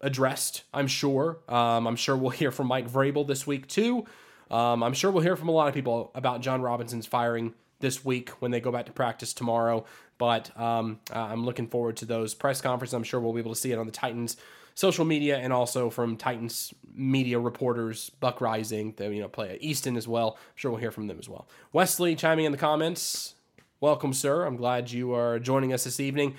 addressed, I'm sure. Um, I'm sure we'll hear from Mike Vrabel this week, too. Um, I'm sure we'll hear from a lot of people about Jon Robinson's firing this week when they go back to practice tomorrow. But um, I'm looking forward to those press conferences. I'm sure we'll be able to see it on the Titans social media and also from Titans media reporters, Buck Reising, the, you know, play at Easton as well. I'm sure we'll hear from them as well. Wesley chiming in the comments. Welcome, sir. I'm glad you are joining us this evening.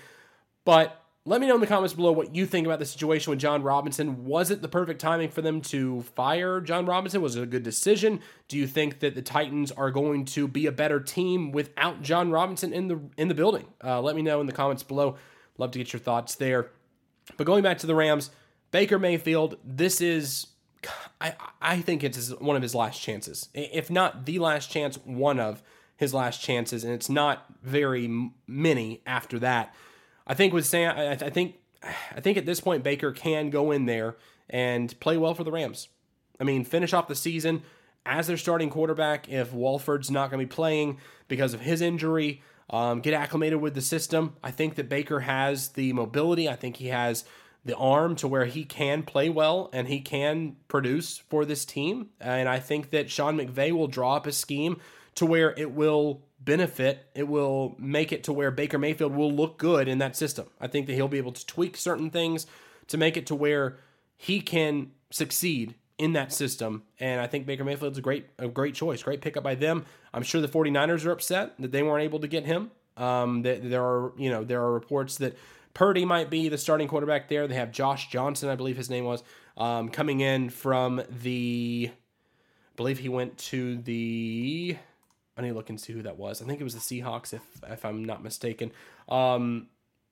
But let me know in the comments below what you think about the situation with Jon Robinson. Was it the perfect timing for them to fire Jon Robinson? Was it a good decision? Do you think that the Titans are going to be a better team without Jon Robinson in the in the building? Uh, let me know in the comments below. Love to get your thoughts there. But going back to the Rams, Baker Mayfield, this is I I think it's one of his last chances. If not the last chance, one of his last chances, and it's not very many after that. I think with Sam, I, I think I think at this point Baker can go in there and play well for the Rams. I mean, finish off the season as their starting quarterback if Wolford's not going to be playing because of his injury um, get acclimated with the system. I think that Baker has the mobility. I think he has the arm to where he can play well and he can produce for this team. And I think that Sean McVay will draw up a scheme to where it will benefit, it will make it to where Baker Mayfield will look good in that system. I think that he'll be able to tweak certain things to make it to where he can succeed in that system. And I think Baker Mayfield's a great a great choice, great pickup by them. I'm sure the 49ers are upset that they weren't able to get him. Um, that there are, you know, there are reports that Purdy might be the starting quarterback there. They have Josh Johnson, I believe his name was, um, coming in from the, I believe he went to the, I need to look and see who that was. I think it was the Seahawks, if if I'm not mistaken. Um,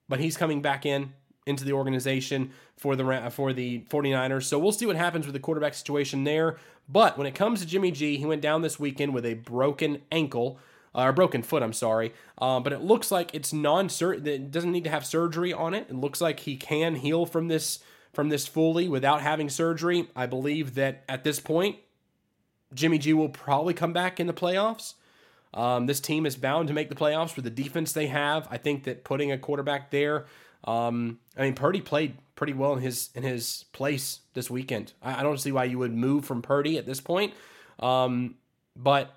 but he's coming back in into the organization for the for the 49ers. So we'll see what happens with the quarterback situation there. But when it comes to Jimmy G, he went down this weekend with a broken ankle uh, or broken foot. I'm sorry, um, but it looks like it's non certain. It doesn't need to have surgery on it. It looks like he can heal from this from this fully without having surgery. I believe that at this point, Jimmy G will probably come back in the playoffs. Um, this team is bound to make the playoffs with the defense they have. I think that putting a quarterback there um, I mean, Purdy played pretty well in his in his place this weekend. I, I don't see why you would move from Purdy at this point. Um, but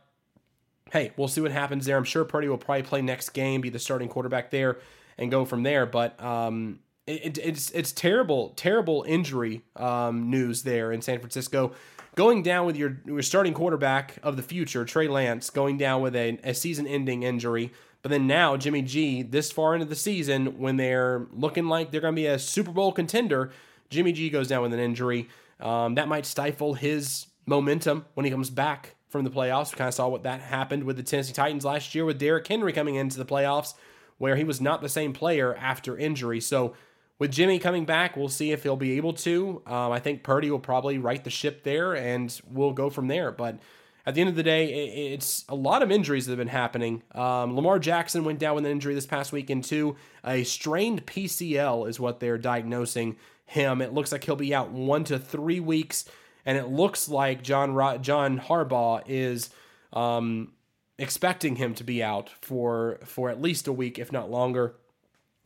hey, we'll see what happens there. I'm sure Purdy will probably play next game, be the starting quarterback there, and go from there. But um, it, it's it's terrible, terrible injury um, news there in San Francisco. Going down with your your starting quarterback of the future, Trey Lance, going down with a, a season-ending injury. But then now, Jimmy G, this far into the season, when they're looking like they're going to be a Super Bowl contender, Jimmy G goes down with an injury. Um, that might stifle his momentum when he comes back from the playoffs. We kind of saw what that happened with the Tennessee Titans last year with Derrick Henry coming into the playoffs, where he was not the same player after injury. So with Jimmy coming back, we'll see if he'll be able to. Um, I think Purdy will probably right the ship there, and we'll go from there. But at the end of the day, it's a lot of injuries that have been happening. Um, Lamar Jackson went down with an injury this past weekend too. A strained PCL is what they're diagnosing him. It looks like he'll be out one to three weeks, and it looks like John John Harbaugh is um, expecting him to be out for for at least a week, if not longer.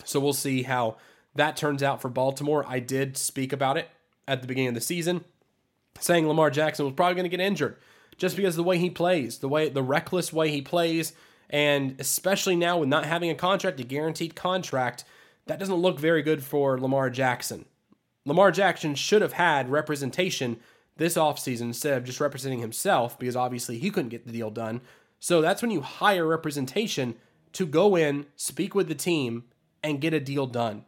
So we'll see how that turns out for Baltimore. I did speak about it at the beginning of the season, saying Lamar Jackson was probably going to get injured just because of the way he plays, the way the reckless way he plays, and especially now with not having a contract, a guaranteed contract, that doesn't look very good for Lamar Jackson. Lamar Jackson should have had representation this offseason instead of just representing himself because obviously he couldn't get the deal done. So that's when you hire representation to go in, speak with the team, and get a deal done.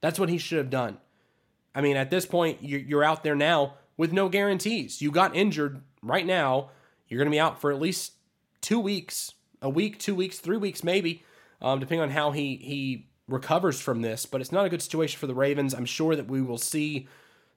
That's what he should have done. I mean, at this point, you're out there now with no guarantees. You got injured right now. You're going to be out for at least two weeks, a week, two weeks, three weeks, maybe, um, depending on how he he recovers from this. But it's not a good situation for the Ravens. I'm sure that we will see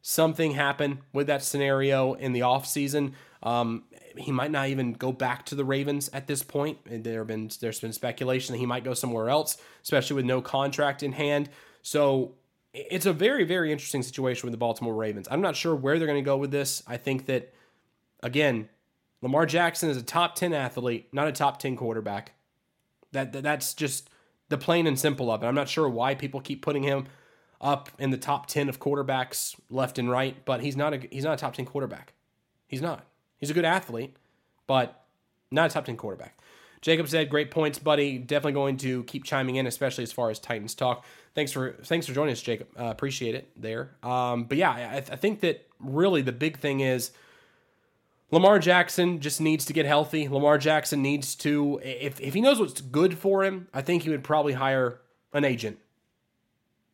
something happen with that scenario in the offseason. Um, he might not even go back to the Ravens at this point. There have been there's been speculation that he might go somewhere else, especially with no contract in hand. So it's a very very interesting situation with the Baltimore Ravens. I'm not sure where they're going to go with this. I think that again, Lamar Jackson is a top 10 athlete, not a top 10 quarterback. That, that that's just the plain and simple of it. I'm not sure why people keep putting him up in the top 10 of quarterbacks left and right, but he's not a he's not a top 10 quarterback. He's not. He's a good athlete, but not a top 10 quarterback. Jacob said, "Great points, buddy. Definitely going to keep chiming in, especially as far as Titans talk. Thanks for thanks for joining us, Jacob. Uh, appreciate it there. Um, but yeah, I, I think that really the big thing is Lamar Jackson just needs to get healthy. Lamar Jackson needs to, if if he knows what's good for him, I think he would probably hire an agent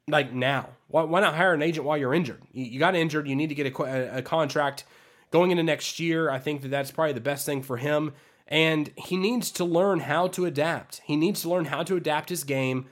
like now. Why, why not hire an agent while you're injured? You, you got injured. You need to get a, a, a contract going into next year. I think that that's probably the best thing for him. And he needs to learn how to adapt. He needs to learn how to adapt his game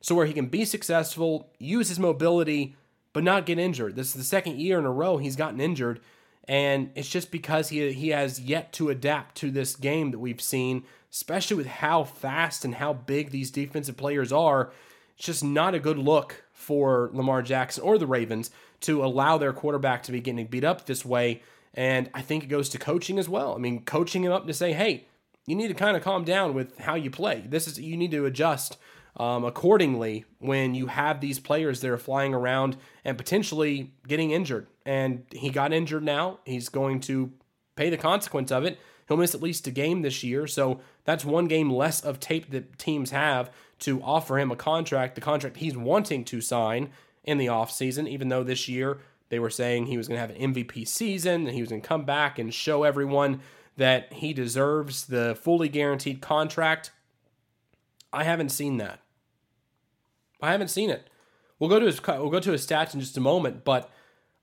so where he can be successful, use his mobility, but not get injured. This is the second year in a row he's gotten injured. And it's just because he, he has yet to adapt to this game that we've seen, especially with how fast and how big these defensive players are. It's just not a good look for Lamar Jackson or the Ravens to allow their quarterback to be getting beat up this way. And I think it goes to coaching as well. I mean, coaching him up to say, hey, you need to kind of calm down with how you play. This is you need to adjust um, accordingly when you have these players that are flying around and potentially getting injured. And he got injured now. He's going to pay the consequence of it. He'll miss at least a game this year. So that's one game less of tape that teams have to offer him a contract, the contract he's wanting to sign in the offseason, even though this year they were saying he was going to have an MVP season and he was going to come back and show everyone that he deserves the fully guaranteed contract. I haven't seen that. I haven't seen it. We'll go to his we'll go to his stats in just a moment, but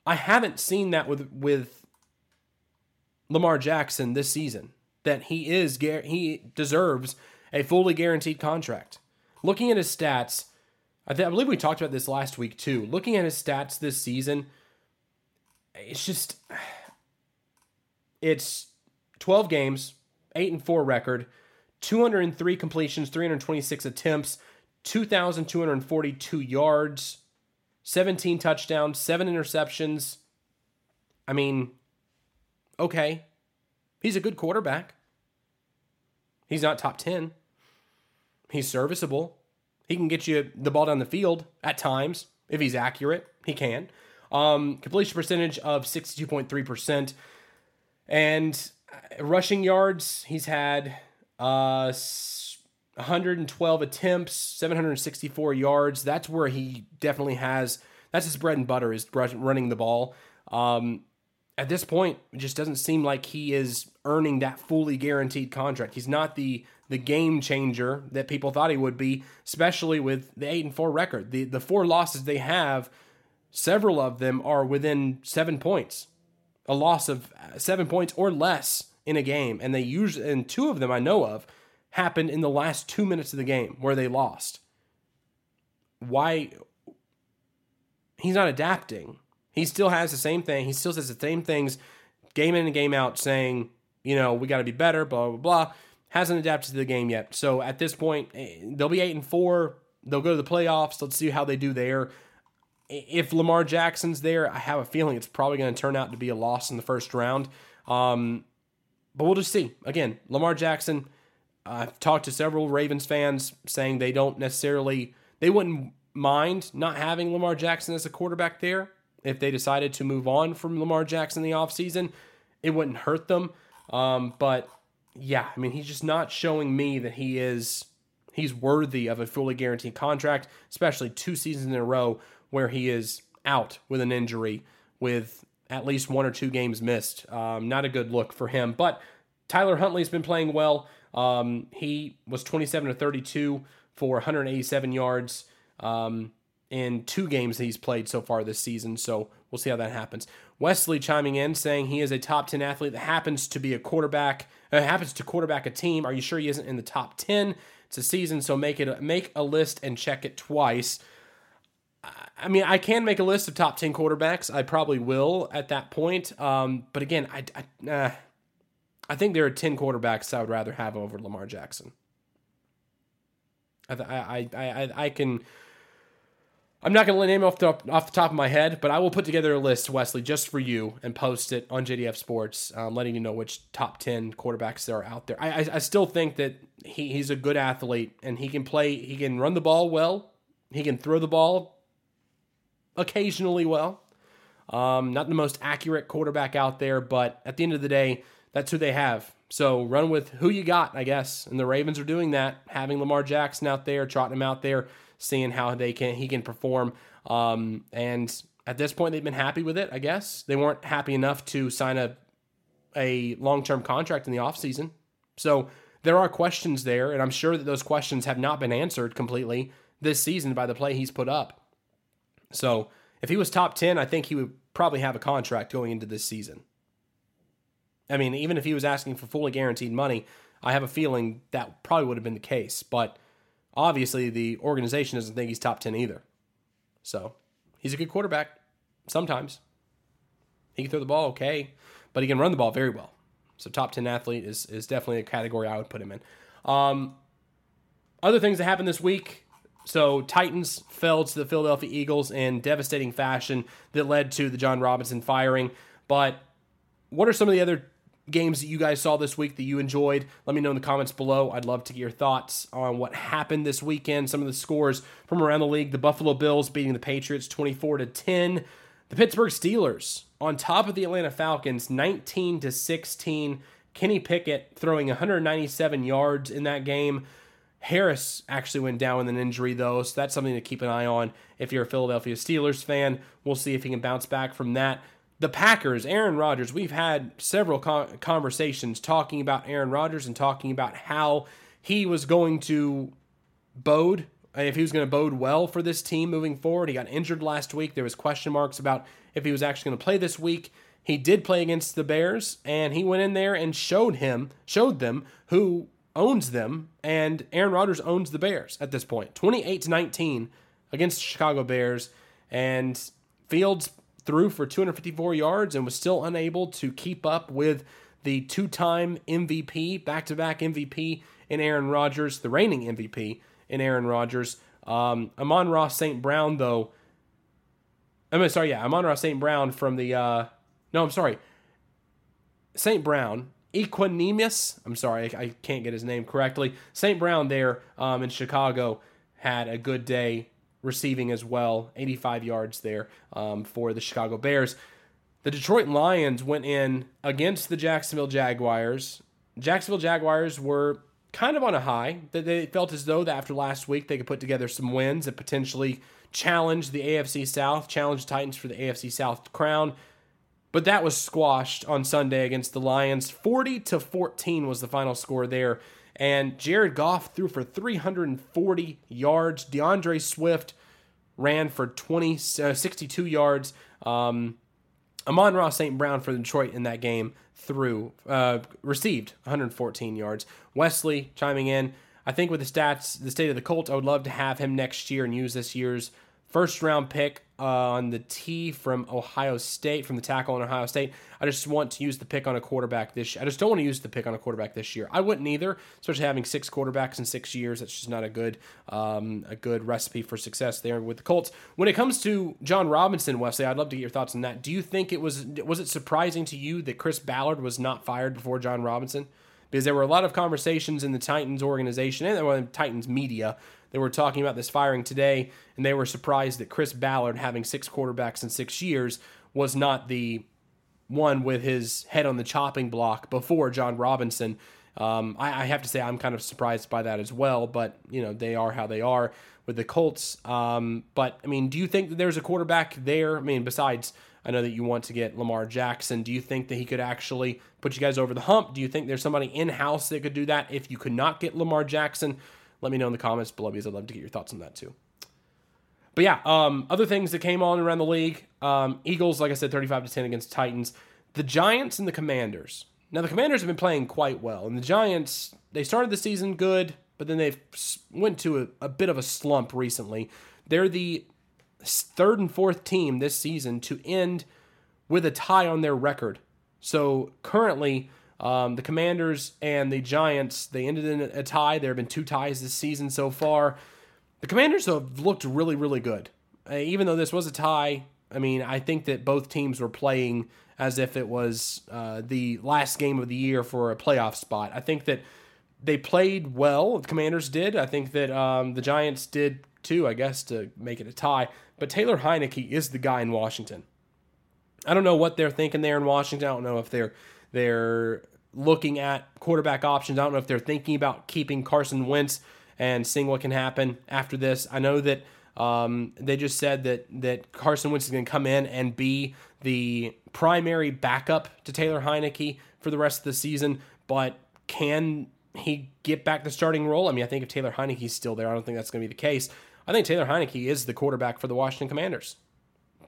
I haven't seen that with with Lamar Jackson this season. That he is he deserves a fully guaranteed contract. Looking at his stats, I, th- I believe we talked about this last week too. Looking at his stats this season, it's just it's 12 games, 8 and 4 record, 203 completions, 326 attempts, 2242 yards, 17 touchdowns, 7 interceptions. I mean, okay. He's a good quarterback. He's not top 10. He's serviceable. He can get you the ball down the field at times if he's accurate. He can. Um, completion percentage of 62.3%. And uh, rushing yards, he's had uh, 112 attempts, 764 yards. That's where he definitely has. That's his bread and butter is running the ball. Um, at this point, it just doesn't seem like he is earning that fully guaranteed contract. He's not the the game changer that people thought he would be, especially with the eight and four record. The the four losses they have, several of them are within seven points, a loss of seven points or less in a game, and they usually and two of them I know of happened in the last two minutes of the game where they lost. Why? He's not adapting. He still has the same thing. He still says the same things, game in and game out, saying, you know, we got to be better, blah blah blah hasn't adapted to the game yet. So at this point, eh, they'll be eight and four. They'll go to the playoffs. Let's see how they do there. If Lamar Jackson's there, I have a feeling it's probably going to turn out to be a loss in the first round. Um, but we'll just see. Again, Lamar Jackson. I've talked to several Ravens fans saying they don't necessarily they wouldn't mind not having Lamar Jackson as a quarterback there if they decided to move on from Lamar Jackson in the offseason. It wouldn't hurt them. Um, but yeah, I mean, he's just not showing me that he is he's worthy of a fully guaranteed contract, especially two seasons in a row where he is out with an injury with at least one or two games missed. Um, not a good look for him. But Tyler Huntley's been playing well. Um, he was 27 to 32 for 187 yards um, in two games he's played so far this season. So we'll see how that happens. Wesley chiming in saying he is a top 10 athlete that happens to be a quarterback, uh, happens to quarterback a team. Are you sure he isn't in the top 10? It's a season, so make it make a list and check it twice. I mean, I can make a list of top 10 quarterbacks. I probably will at that point. Um, but again, I, I, uh, I think there are 10 quarterbacks I would rather have over Lamar Jackson. I, I, I, I can. I'm not going to name off the off the top of my head, but I will put together a list, Wesley, just for you and post it on JDF Sports, um, letting you know which top ten quarterbacks there are out there. I, I, I still think that he, he's a good athlete and he can play. He can run the ball well. He can throw the ball occasionally well. Um, not the most accurate quarterback out there, but at the end of the day, that's who they have. So run with who you got, I guess. And the Ravens are doing that, having Lamar Jackson out there, trotting him out there, seeing how they can he can perform. Um, and at this point, they've been happy with it, I guess. They weren't happy enough to sign a a long term contract in the offseason. So there are questions there, and I'm sure that those questions have not been answered completely this season by the play he's put up. So if he was top 10, I think he would probably have a contract going into this season. I mean, even if he was asking for fully guaranteed money, I have a feeling that probably would have been the case. But obviously, the organization doesn't think he's top 10 either. So he's a good quarterback sometimes. He can throw the ball okay, but he can run the ball very well. So top 10 athlete is, is definitely a category I would put him in. Um, other things that happened this week so Titans fell to the Philadelphia Eagles in devastating fashion that led to the Jon Robinson firing. But what are some of the other games that you guys saw this week that you enjoyed? Let me know in the comments below. I'd love to get your thoughts on what happened this weekend. Some of the scores from around the league: the Buffalo Bills beating the Patriots 24 to 10. The Pittsburgh Steelers on top of the Atlanta Falcons 19 to 16. Kenny Pickett throwing 197 yards in that game. Harris actually went down with an injury, though, so that's something to keep an eye on if you're a Philadelphia Steelers fan. We'll see if he can bounce back from that. The Packers, Aaron Rodgers, we've had several conversations talking about Aaron Rodgers and talking about how he was going to bode, if he was going to bode well for this team moving forward. He got injured last week. There was question marks about if he was actually going to play this week. He did play against the Bears, and he went in there and showed him, showed them who owns them, and Aaron Rodgers owns the Bears at this point, 28 to 19 against Chicago Bears, and Fields threw for 254 yards and was still unable to keep up with the two-time MVP, back-to-back MVP in Aaron Rodgers, the reigning MVP in Aaron Rodgers. Um, Amon-Ra St. Brown, though, I'm sorry, yeah, Amon-Ra St. Brown from the, uh, no, I'm sorry, St. Brown Equanimeous. I'm sorry, I, can't get his name correctly. St. Brown there um, in Chicago had a good day receiving as well, 85 yards there um, for the Chicago Bears. The Detroit Lions went in against the Jacksonville Jaguars. Jacksonville Jaguars were kind of on a high. They felt as though that after last week they could put together some wins and potentially challenge the AFC South, challenge the Titans for the AFC South crown. But that was squashed on Sunday against the Lions. 40 to 14 was the final score there. And Jared Goff threw for 340 yards. D'Andre Swift ran for 20, uh, 62 yards. Um, Amon-Ra St. Brown for Detroit in that game threw, uh, received 114 yards. Wesley chiming in. I think with the stats, the state of the Colts, I would love to have him next year and use this year's first round pick on the T from Ohio State, from the tackle on Ohio State. I just want to use the pick on a quarterback this year. I just don't want to use the pick on a quarterback this year. I wouldn't either, especially having six quarterbacks in six years. That's just not a good um, a good recipe for success there with the Colts. When it comes to Jon Robinson, Wesley, I'd love to get your thoughts on that. Do you think it was was it surprising to you that Chris Ballard was not fired before Jon Robinson? Because there were a lot of conversations in the Titans organization and the Titans media they were talking about this firing today, and they were surprised that Chris Ballard, having six quarterbacks in six years, was not the one with his head on the chopping block before Jon Robinson. Um, I, I, have to say I'm kind of surprised by that as well, but you know they are how they are with the Colts. Um, but I mean, do you think that there's a quarterback there? I mean, besides I know that you want to get Lamar Jackson. Do you think that he could actually put you guys over the hump? Do you think there's somebody in house that could do that if you could not get Lamar Jackson? Let me know in the comments below because I'd love to get your thoughts on that too. But yeah, um, other things that came on around the league um, Eagles, like I said, 35 to 10 against Titans. The Giants and the Commanders. Now, the Commanders have been playing quite well, and the Giants, they started the season good, but then they've went to a, a bit of a slump recently. They're the third and fourth team this season to end with a tie on their record. So currently, um, the Commanders and the Giants they ended in a tie. There have been two ties this season so far. The Commanders have looked really, really good. Uh, even though this was a tie, I mean, I think that both teams were playing as if it was uh, the last game of the year for a playoff spot. I think that they played well. The Commanders did. I think that um, the Giants did too, I guess, to make it a tie. But Taylor Heinicke is the guy in Washington. I don't know what they're thinking there in Washington. I don't know if they're they're looking at quarterback options. I don't know if they're thinking about keeping Carson Wentz and seeing what can happen after this. I know that um, they just said that that Carson Wentz is going to come in and be the primary backup to Taylor Heinicke for the rest of the season, but can he get back the starting role? I mean, I think if Taylor Heinicke's still there, I don't think that's going to be the case. I think Taylor Heinicke is the quarterback for the Washington Commanders.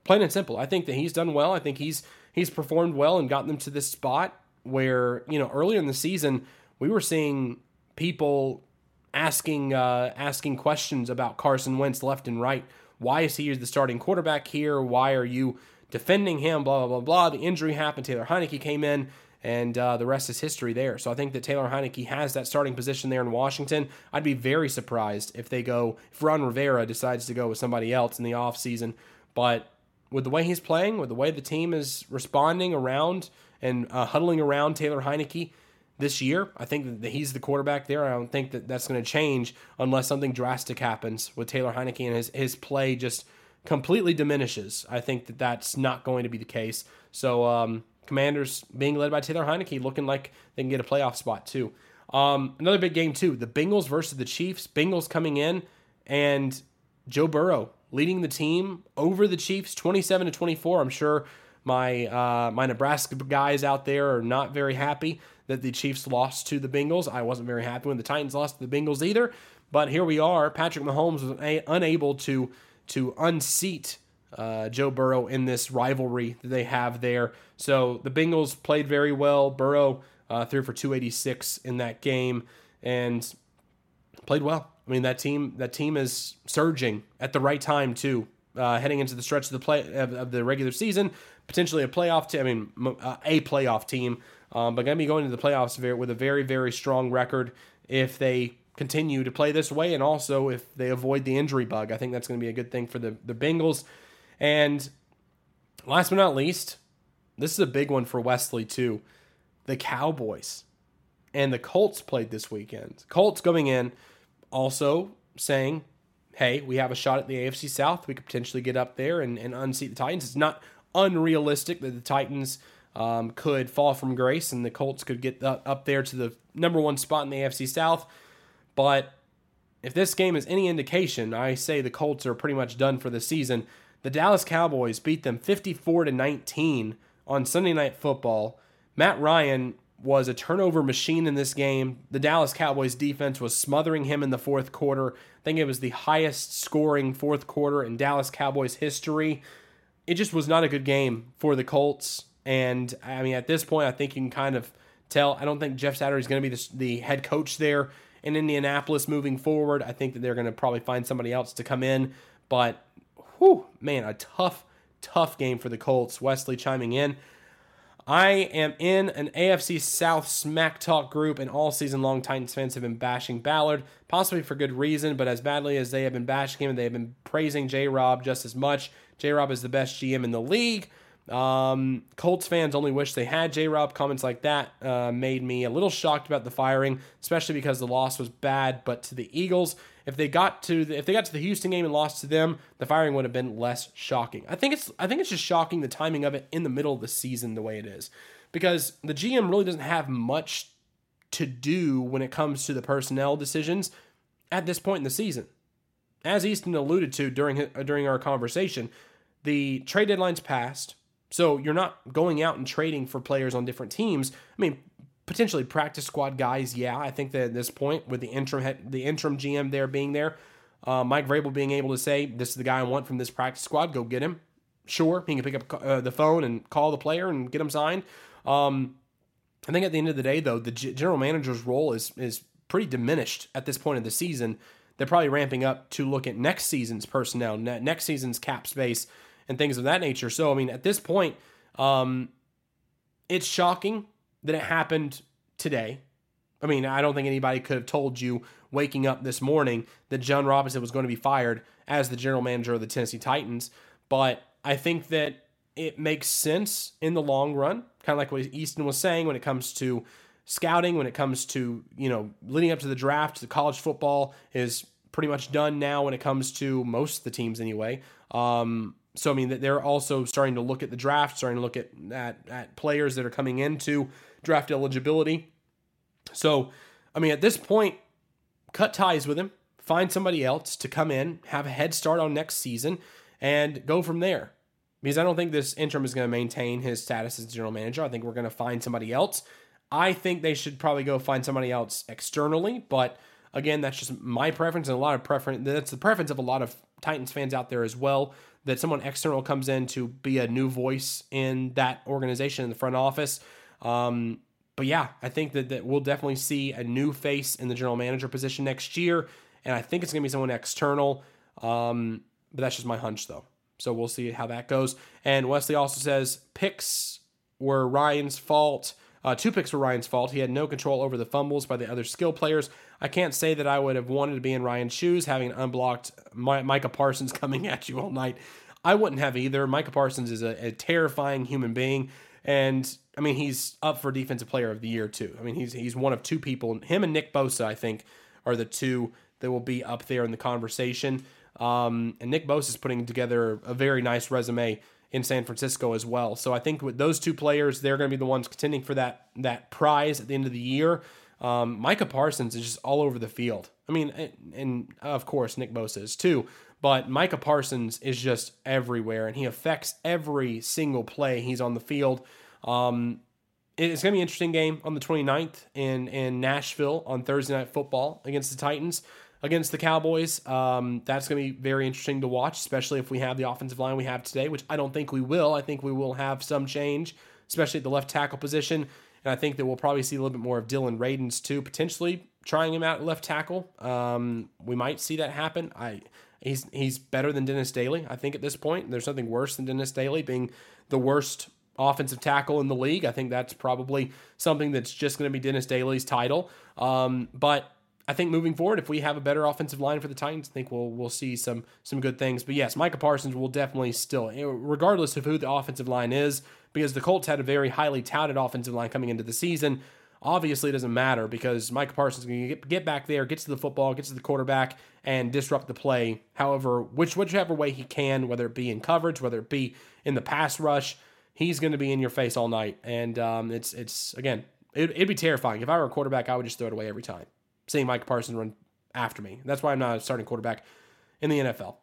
Plain and simple. I think that he's done well. I think he's he's performed well and gotten them to this spot where you know earlier in the season we were seeing people asking uh, asking questions about Carson Wentz left and right. Why is he the starting quarterback here? Why are you defending him? Blah blah blah blah. The injury happened. Taylor Heinicke came in and uh, the rest is history there. So I think that Taylor Heinicke has that starting position there in Washington. I'd be very surprised if they go, if Ron Rivera decides to go with somebody else in the offseason. But with the way he's playing, with the way the team is responding around and uh, huddling around Taylor Heinicke this year, I think that he's the quarterback there. I don't think that that's going to change unless something drastic happens with Taylor Heinicke and his, his play just completely diminishes. I think that that's not going to be the case. So, um, Commanders being led by Taylor Heinicke, looking like they can get a playoff spot too. Um, another big game too: the Bengals versus the Chiefs. Bengals coming in and Joe Burrow leading the team over the Chiefs, twenty-seven to twenty-four. I'm sure my uh, my Nebraska guys out there are not very happy that the Chiefs lost to the Bengals. I wasn't very happy when the Titans lost to the Bengals either. But here we are. Patrick Mahomes was unable to to unseat uh, Joe Burrow in this rivalry that they have there. So the Bengals played very well. Burrow uh, threw for 286 in that game and played well. I mean that team that team is surging at the right time too. Uh, heading into the stretch of the play of, of the regular season, potentially a playoff team. I mean, uh, a playoff team, um, but going to be going to the playoffs with a very very strong record if they continue to play this way, and also if they avoid the injury bug. I think that's going to be a good thing for the the Bengals. And last but not least, this is a big one for Wesley too. The Cowboys and the Colts played this weekend. Colts going in also saying, hey, we have a shot at the AFC South. We could potentially get up there and, and unseat the Titans. It's not unrealistic that the Titans um, could fall from grace and the Colts could get up there to the number one spot in the AFC South. But if this game is any indication, I say the Colts are pretty much done for the season. The Dallas Cowboys beat them 54 to 19 on Sunday Night Football. Matt Ryan was a turnover machine in this game. The Dallas Cowboys defense was smothering him in the fourth quarter. I think it was the highest scoring fourth quarter in Dallas Cowboys history. It just was not a good game for the Colts. And I mean, at this point, I think you can kind of tell. I don't think Jeff Saturday is going to be the, the head coach there in Indianapolis moving forward. I think that they're going to probably find somebody else to come in. But whew, man, a tough, tough game for the Colts. Wesley chiming in. I am in an AFC South smack talk group, and all season long, Titans fans have been bashing Ballard, possibly for good reason, but as badly as they have been bashing him, they have been praising J Rob just as much. J Rob is the best GM in the league. Um, Colts fans only wish they had J Rob. Comments like that uh, made me a little shocked about the firing, especially because the loss was bad. But to the Eagles if they got to the, if they got to the Houston game and lost to them, the firing would have been less shocking. I think it's I think it's just shocking the timing of it in the middle of the season the way it is, because the GM really doesn't have much to do when it comes to the personnel decisions at this point in the season. As Easton alluded to during during our conversation, the trade deadline's passed, so you're not going out and trading for players on different teams. I mean, potentially practice squad guys. Yeah, I think that at this point, with the interim the interim GM there being there, uh, Mike Vrabel being able to say, "This is the guy I want from this practice squad. Go get him." Sure, he can pick up uh, the phone and call the player and get him signed. Um, I think at the end of the day, though, the g- general manager's role is is pretty diminished at this point of the season. They're probably ramping up to look at next season's personnel, ne- next season's cap space, and things of that nature. So, I mean, at this point, um, it's shocking that it happened today. I mean, I don't think anybody could have told you waking up this morning that Jon Robinson was going to be fired as the general manager of the Tennessee Titans. But I think that it makes sense in the long run, kind of like what Easton was saying when it comes to scouting, when it comes to, you know, leading up to the draft, the college football is pretty much done now when it comes to most of the teams anyway. Um, so I mean that they're also starting to look at the draft, starting to look at, at at players that are coming into draft eligibility. So I mean at this point, cut ties with him, find somebody else to come in, have a head start on next season, and go from there. Because I don't think this interim is going to maintain his status as general manager. I think we're going to find somebody else. I think they should probably go find somebody else externally, but again, that's just my preference and a lot of preference. That's the preference of a lot of Titans fans out there as well that someone external comes in to be a new voice in that organization in the front office. Um, but yeah, I think that, that we'll definitely see a new face in the general manager position next year. And I think it's going to be someone external. Um, but that's just my hunch, though. So we'll see how that goes. And Wesley also says picks were Ryan's fault. Uh, two picks were Ryan's fault. He had no control over the fumbles by the other skill players. I can't say that I would have wanted to be in Ryan's shoes, having unblocked My- Micah Parsons coming at you all night. I wouldn't have either. Micah Parsons is a, a, terrifying human being, and I mean he's up for Defensive Player of the Year too. I mean he's he's one of two people. Him and Nick Bosa, I think, are the two that will be up there in the conversation. Um, and Nick Bosa is putting together a very nice resume in San Francisco as well. So I think with those two players, they're going to be the ones contending for that that prize at the end of the year. Um, Micah Parsons is just all over the field. I mean, and, and of course Nick Bosa is too, but Micah Parsons is just everywhere, and he affects every single play he's on the field. Um, it's going to be an interesting game on the 29th in in Nashville on Thursday Night Football against the Titans against the Cowboys. Um, that's going to be very interesting to watch, especially if we have the offensive line we have today, which I don't think we will. I think we will have some change, especially at the left tackle position. And I think that we'll probably see a little bit more of Dillon Radunz too, potentially trying him out at left tackle. Um, we might see that happen. I he's he's better than Dennis Daly. I think at this point, there's nothing worse than Dennis Daly being the worst offensive tackle in the league. I think that's probably something that's just going to be Dennis Daly's title. Um, but I think moving forward, if we have a better offensive line for the Titans, I think we'll we'll see some some good things. But yes, Micah Parsons will definitely still, regardless of who the offensive line is, because the Colts had a very highly touted offensive line coming into the season. Obviously, it doesn't matter because Micah Parsons can get, get back there, gets to the football, gets to the quarterback, and disrupt the play. However, which whichever way he can, whether it be in coverage, whether it be in the pass rush, he's going to be in your face all night. And um, it's it's again, it, it'd be terrifying if I were a quarterback. I would just throw it away every time seeing Mike Parsons run after me. That's why I'm not a starting quarterback in the NFL.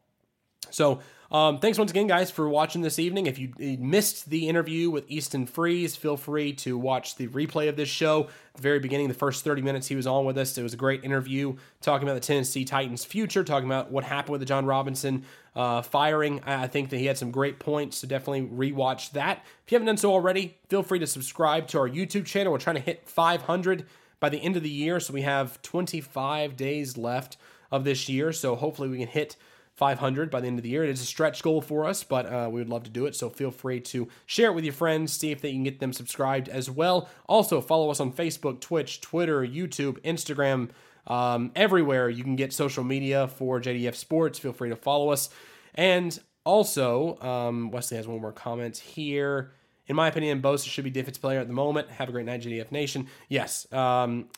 So, um, thanks once again, guys, for watching this evening. If you missed the interview with Easton Freeze, feel free to watch the replay of this show. At the very beginning, the first 30 minutes he was on with us, it was a great interview talking about the Tennessee Titans' future, talking about what happened with the Jon Robinson uh, firing. I think that he had some great points, so definitely rewatch that. If you haven't done so already, feel free to subscribe to our YouTube channel. We're trying to hit 500 by the end of the year. So we have 25 days left of this year. So hopefully we can hit 500 by the end of the year. It is a stretch goal for us, but uh, we would love to do it. So feel free to share it with your friends, see if they can get them subscribed as well. Also, follow us on Facebook, Twitch, Twitter, YouTube, Instagram, um, everywhere you can get social media for JDF Sports. Feel free to follow us. And also, um, Wesley has one more comment here. In my opinion, Bosa should be defensive player at the moment. Have a great night, JDF Nation. Yes. Um,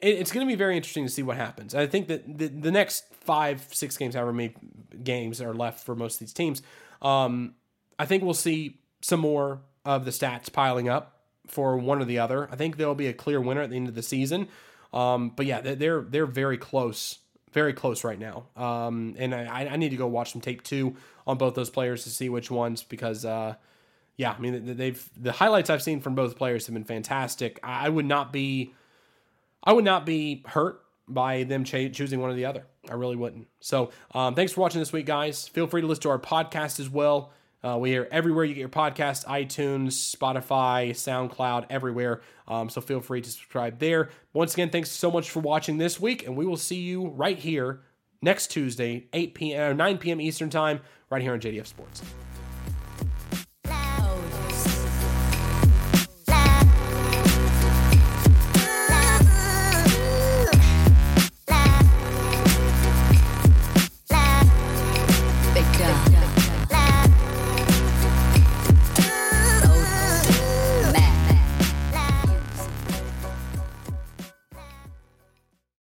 it's going to be very interesting to see what happens. I think that the, the next five, six games, however many games are left for most of these teams, um, I think we'll see some more of the stats piling up for one or the other. I think there'll be a clear winner at the end of the season. Um, but yeah, they're they're very close, very close right now. Um, and I, I need to go watch some tape too on both those players to see which ones because uh, yeah, I mean they've the highlights I've seen from both players have been fantastic. I would not be I would not be hurt by them ch- choosing one or the other. I really wouldn't. So um, thanks for watching this week, guys. Feel free to listen to our podcast as well. Uh, we are everywhere you get your podcast iTunes, Spotify, SoundCloud, everywhere. Um, so feel free to subscribe there. Once again, thanks so much for watching this week, and we will see you right here next Tuesday, 8 p.m. 9 p.m. Eastern Time, right here on JDF Sports.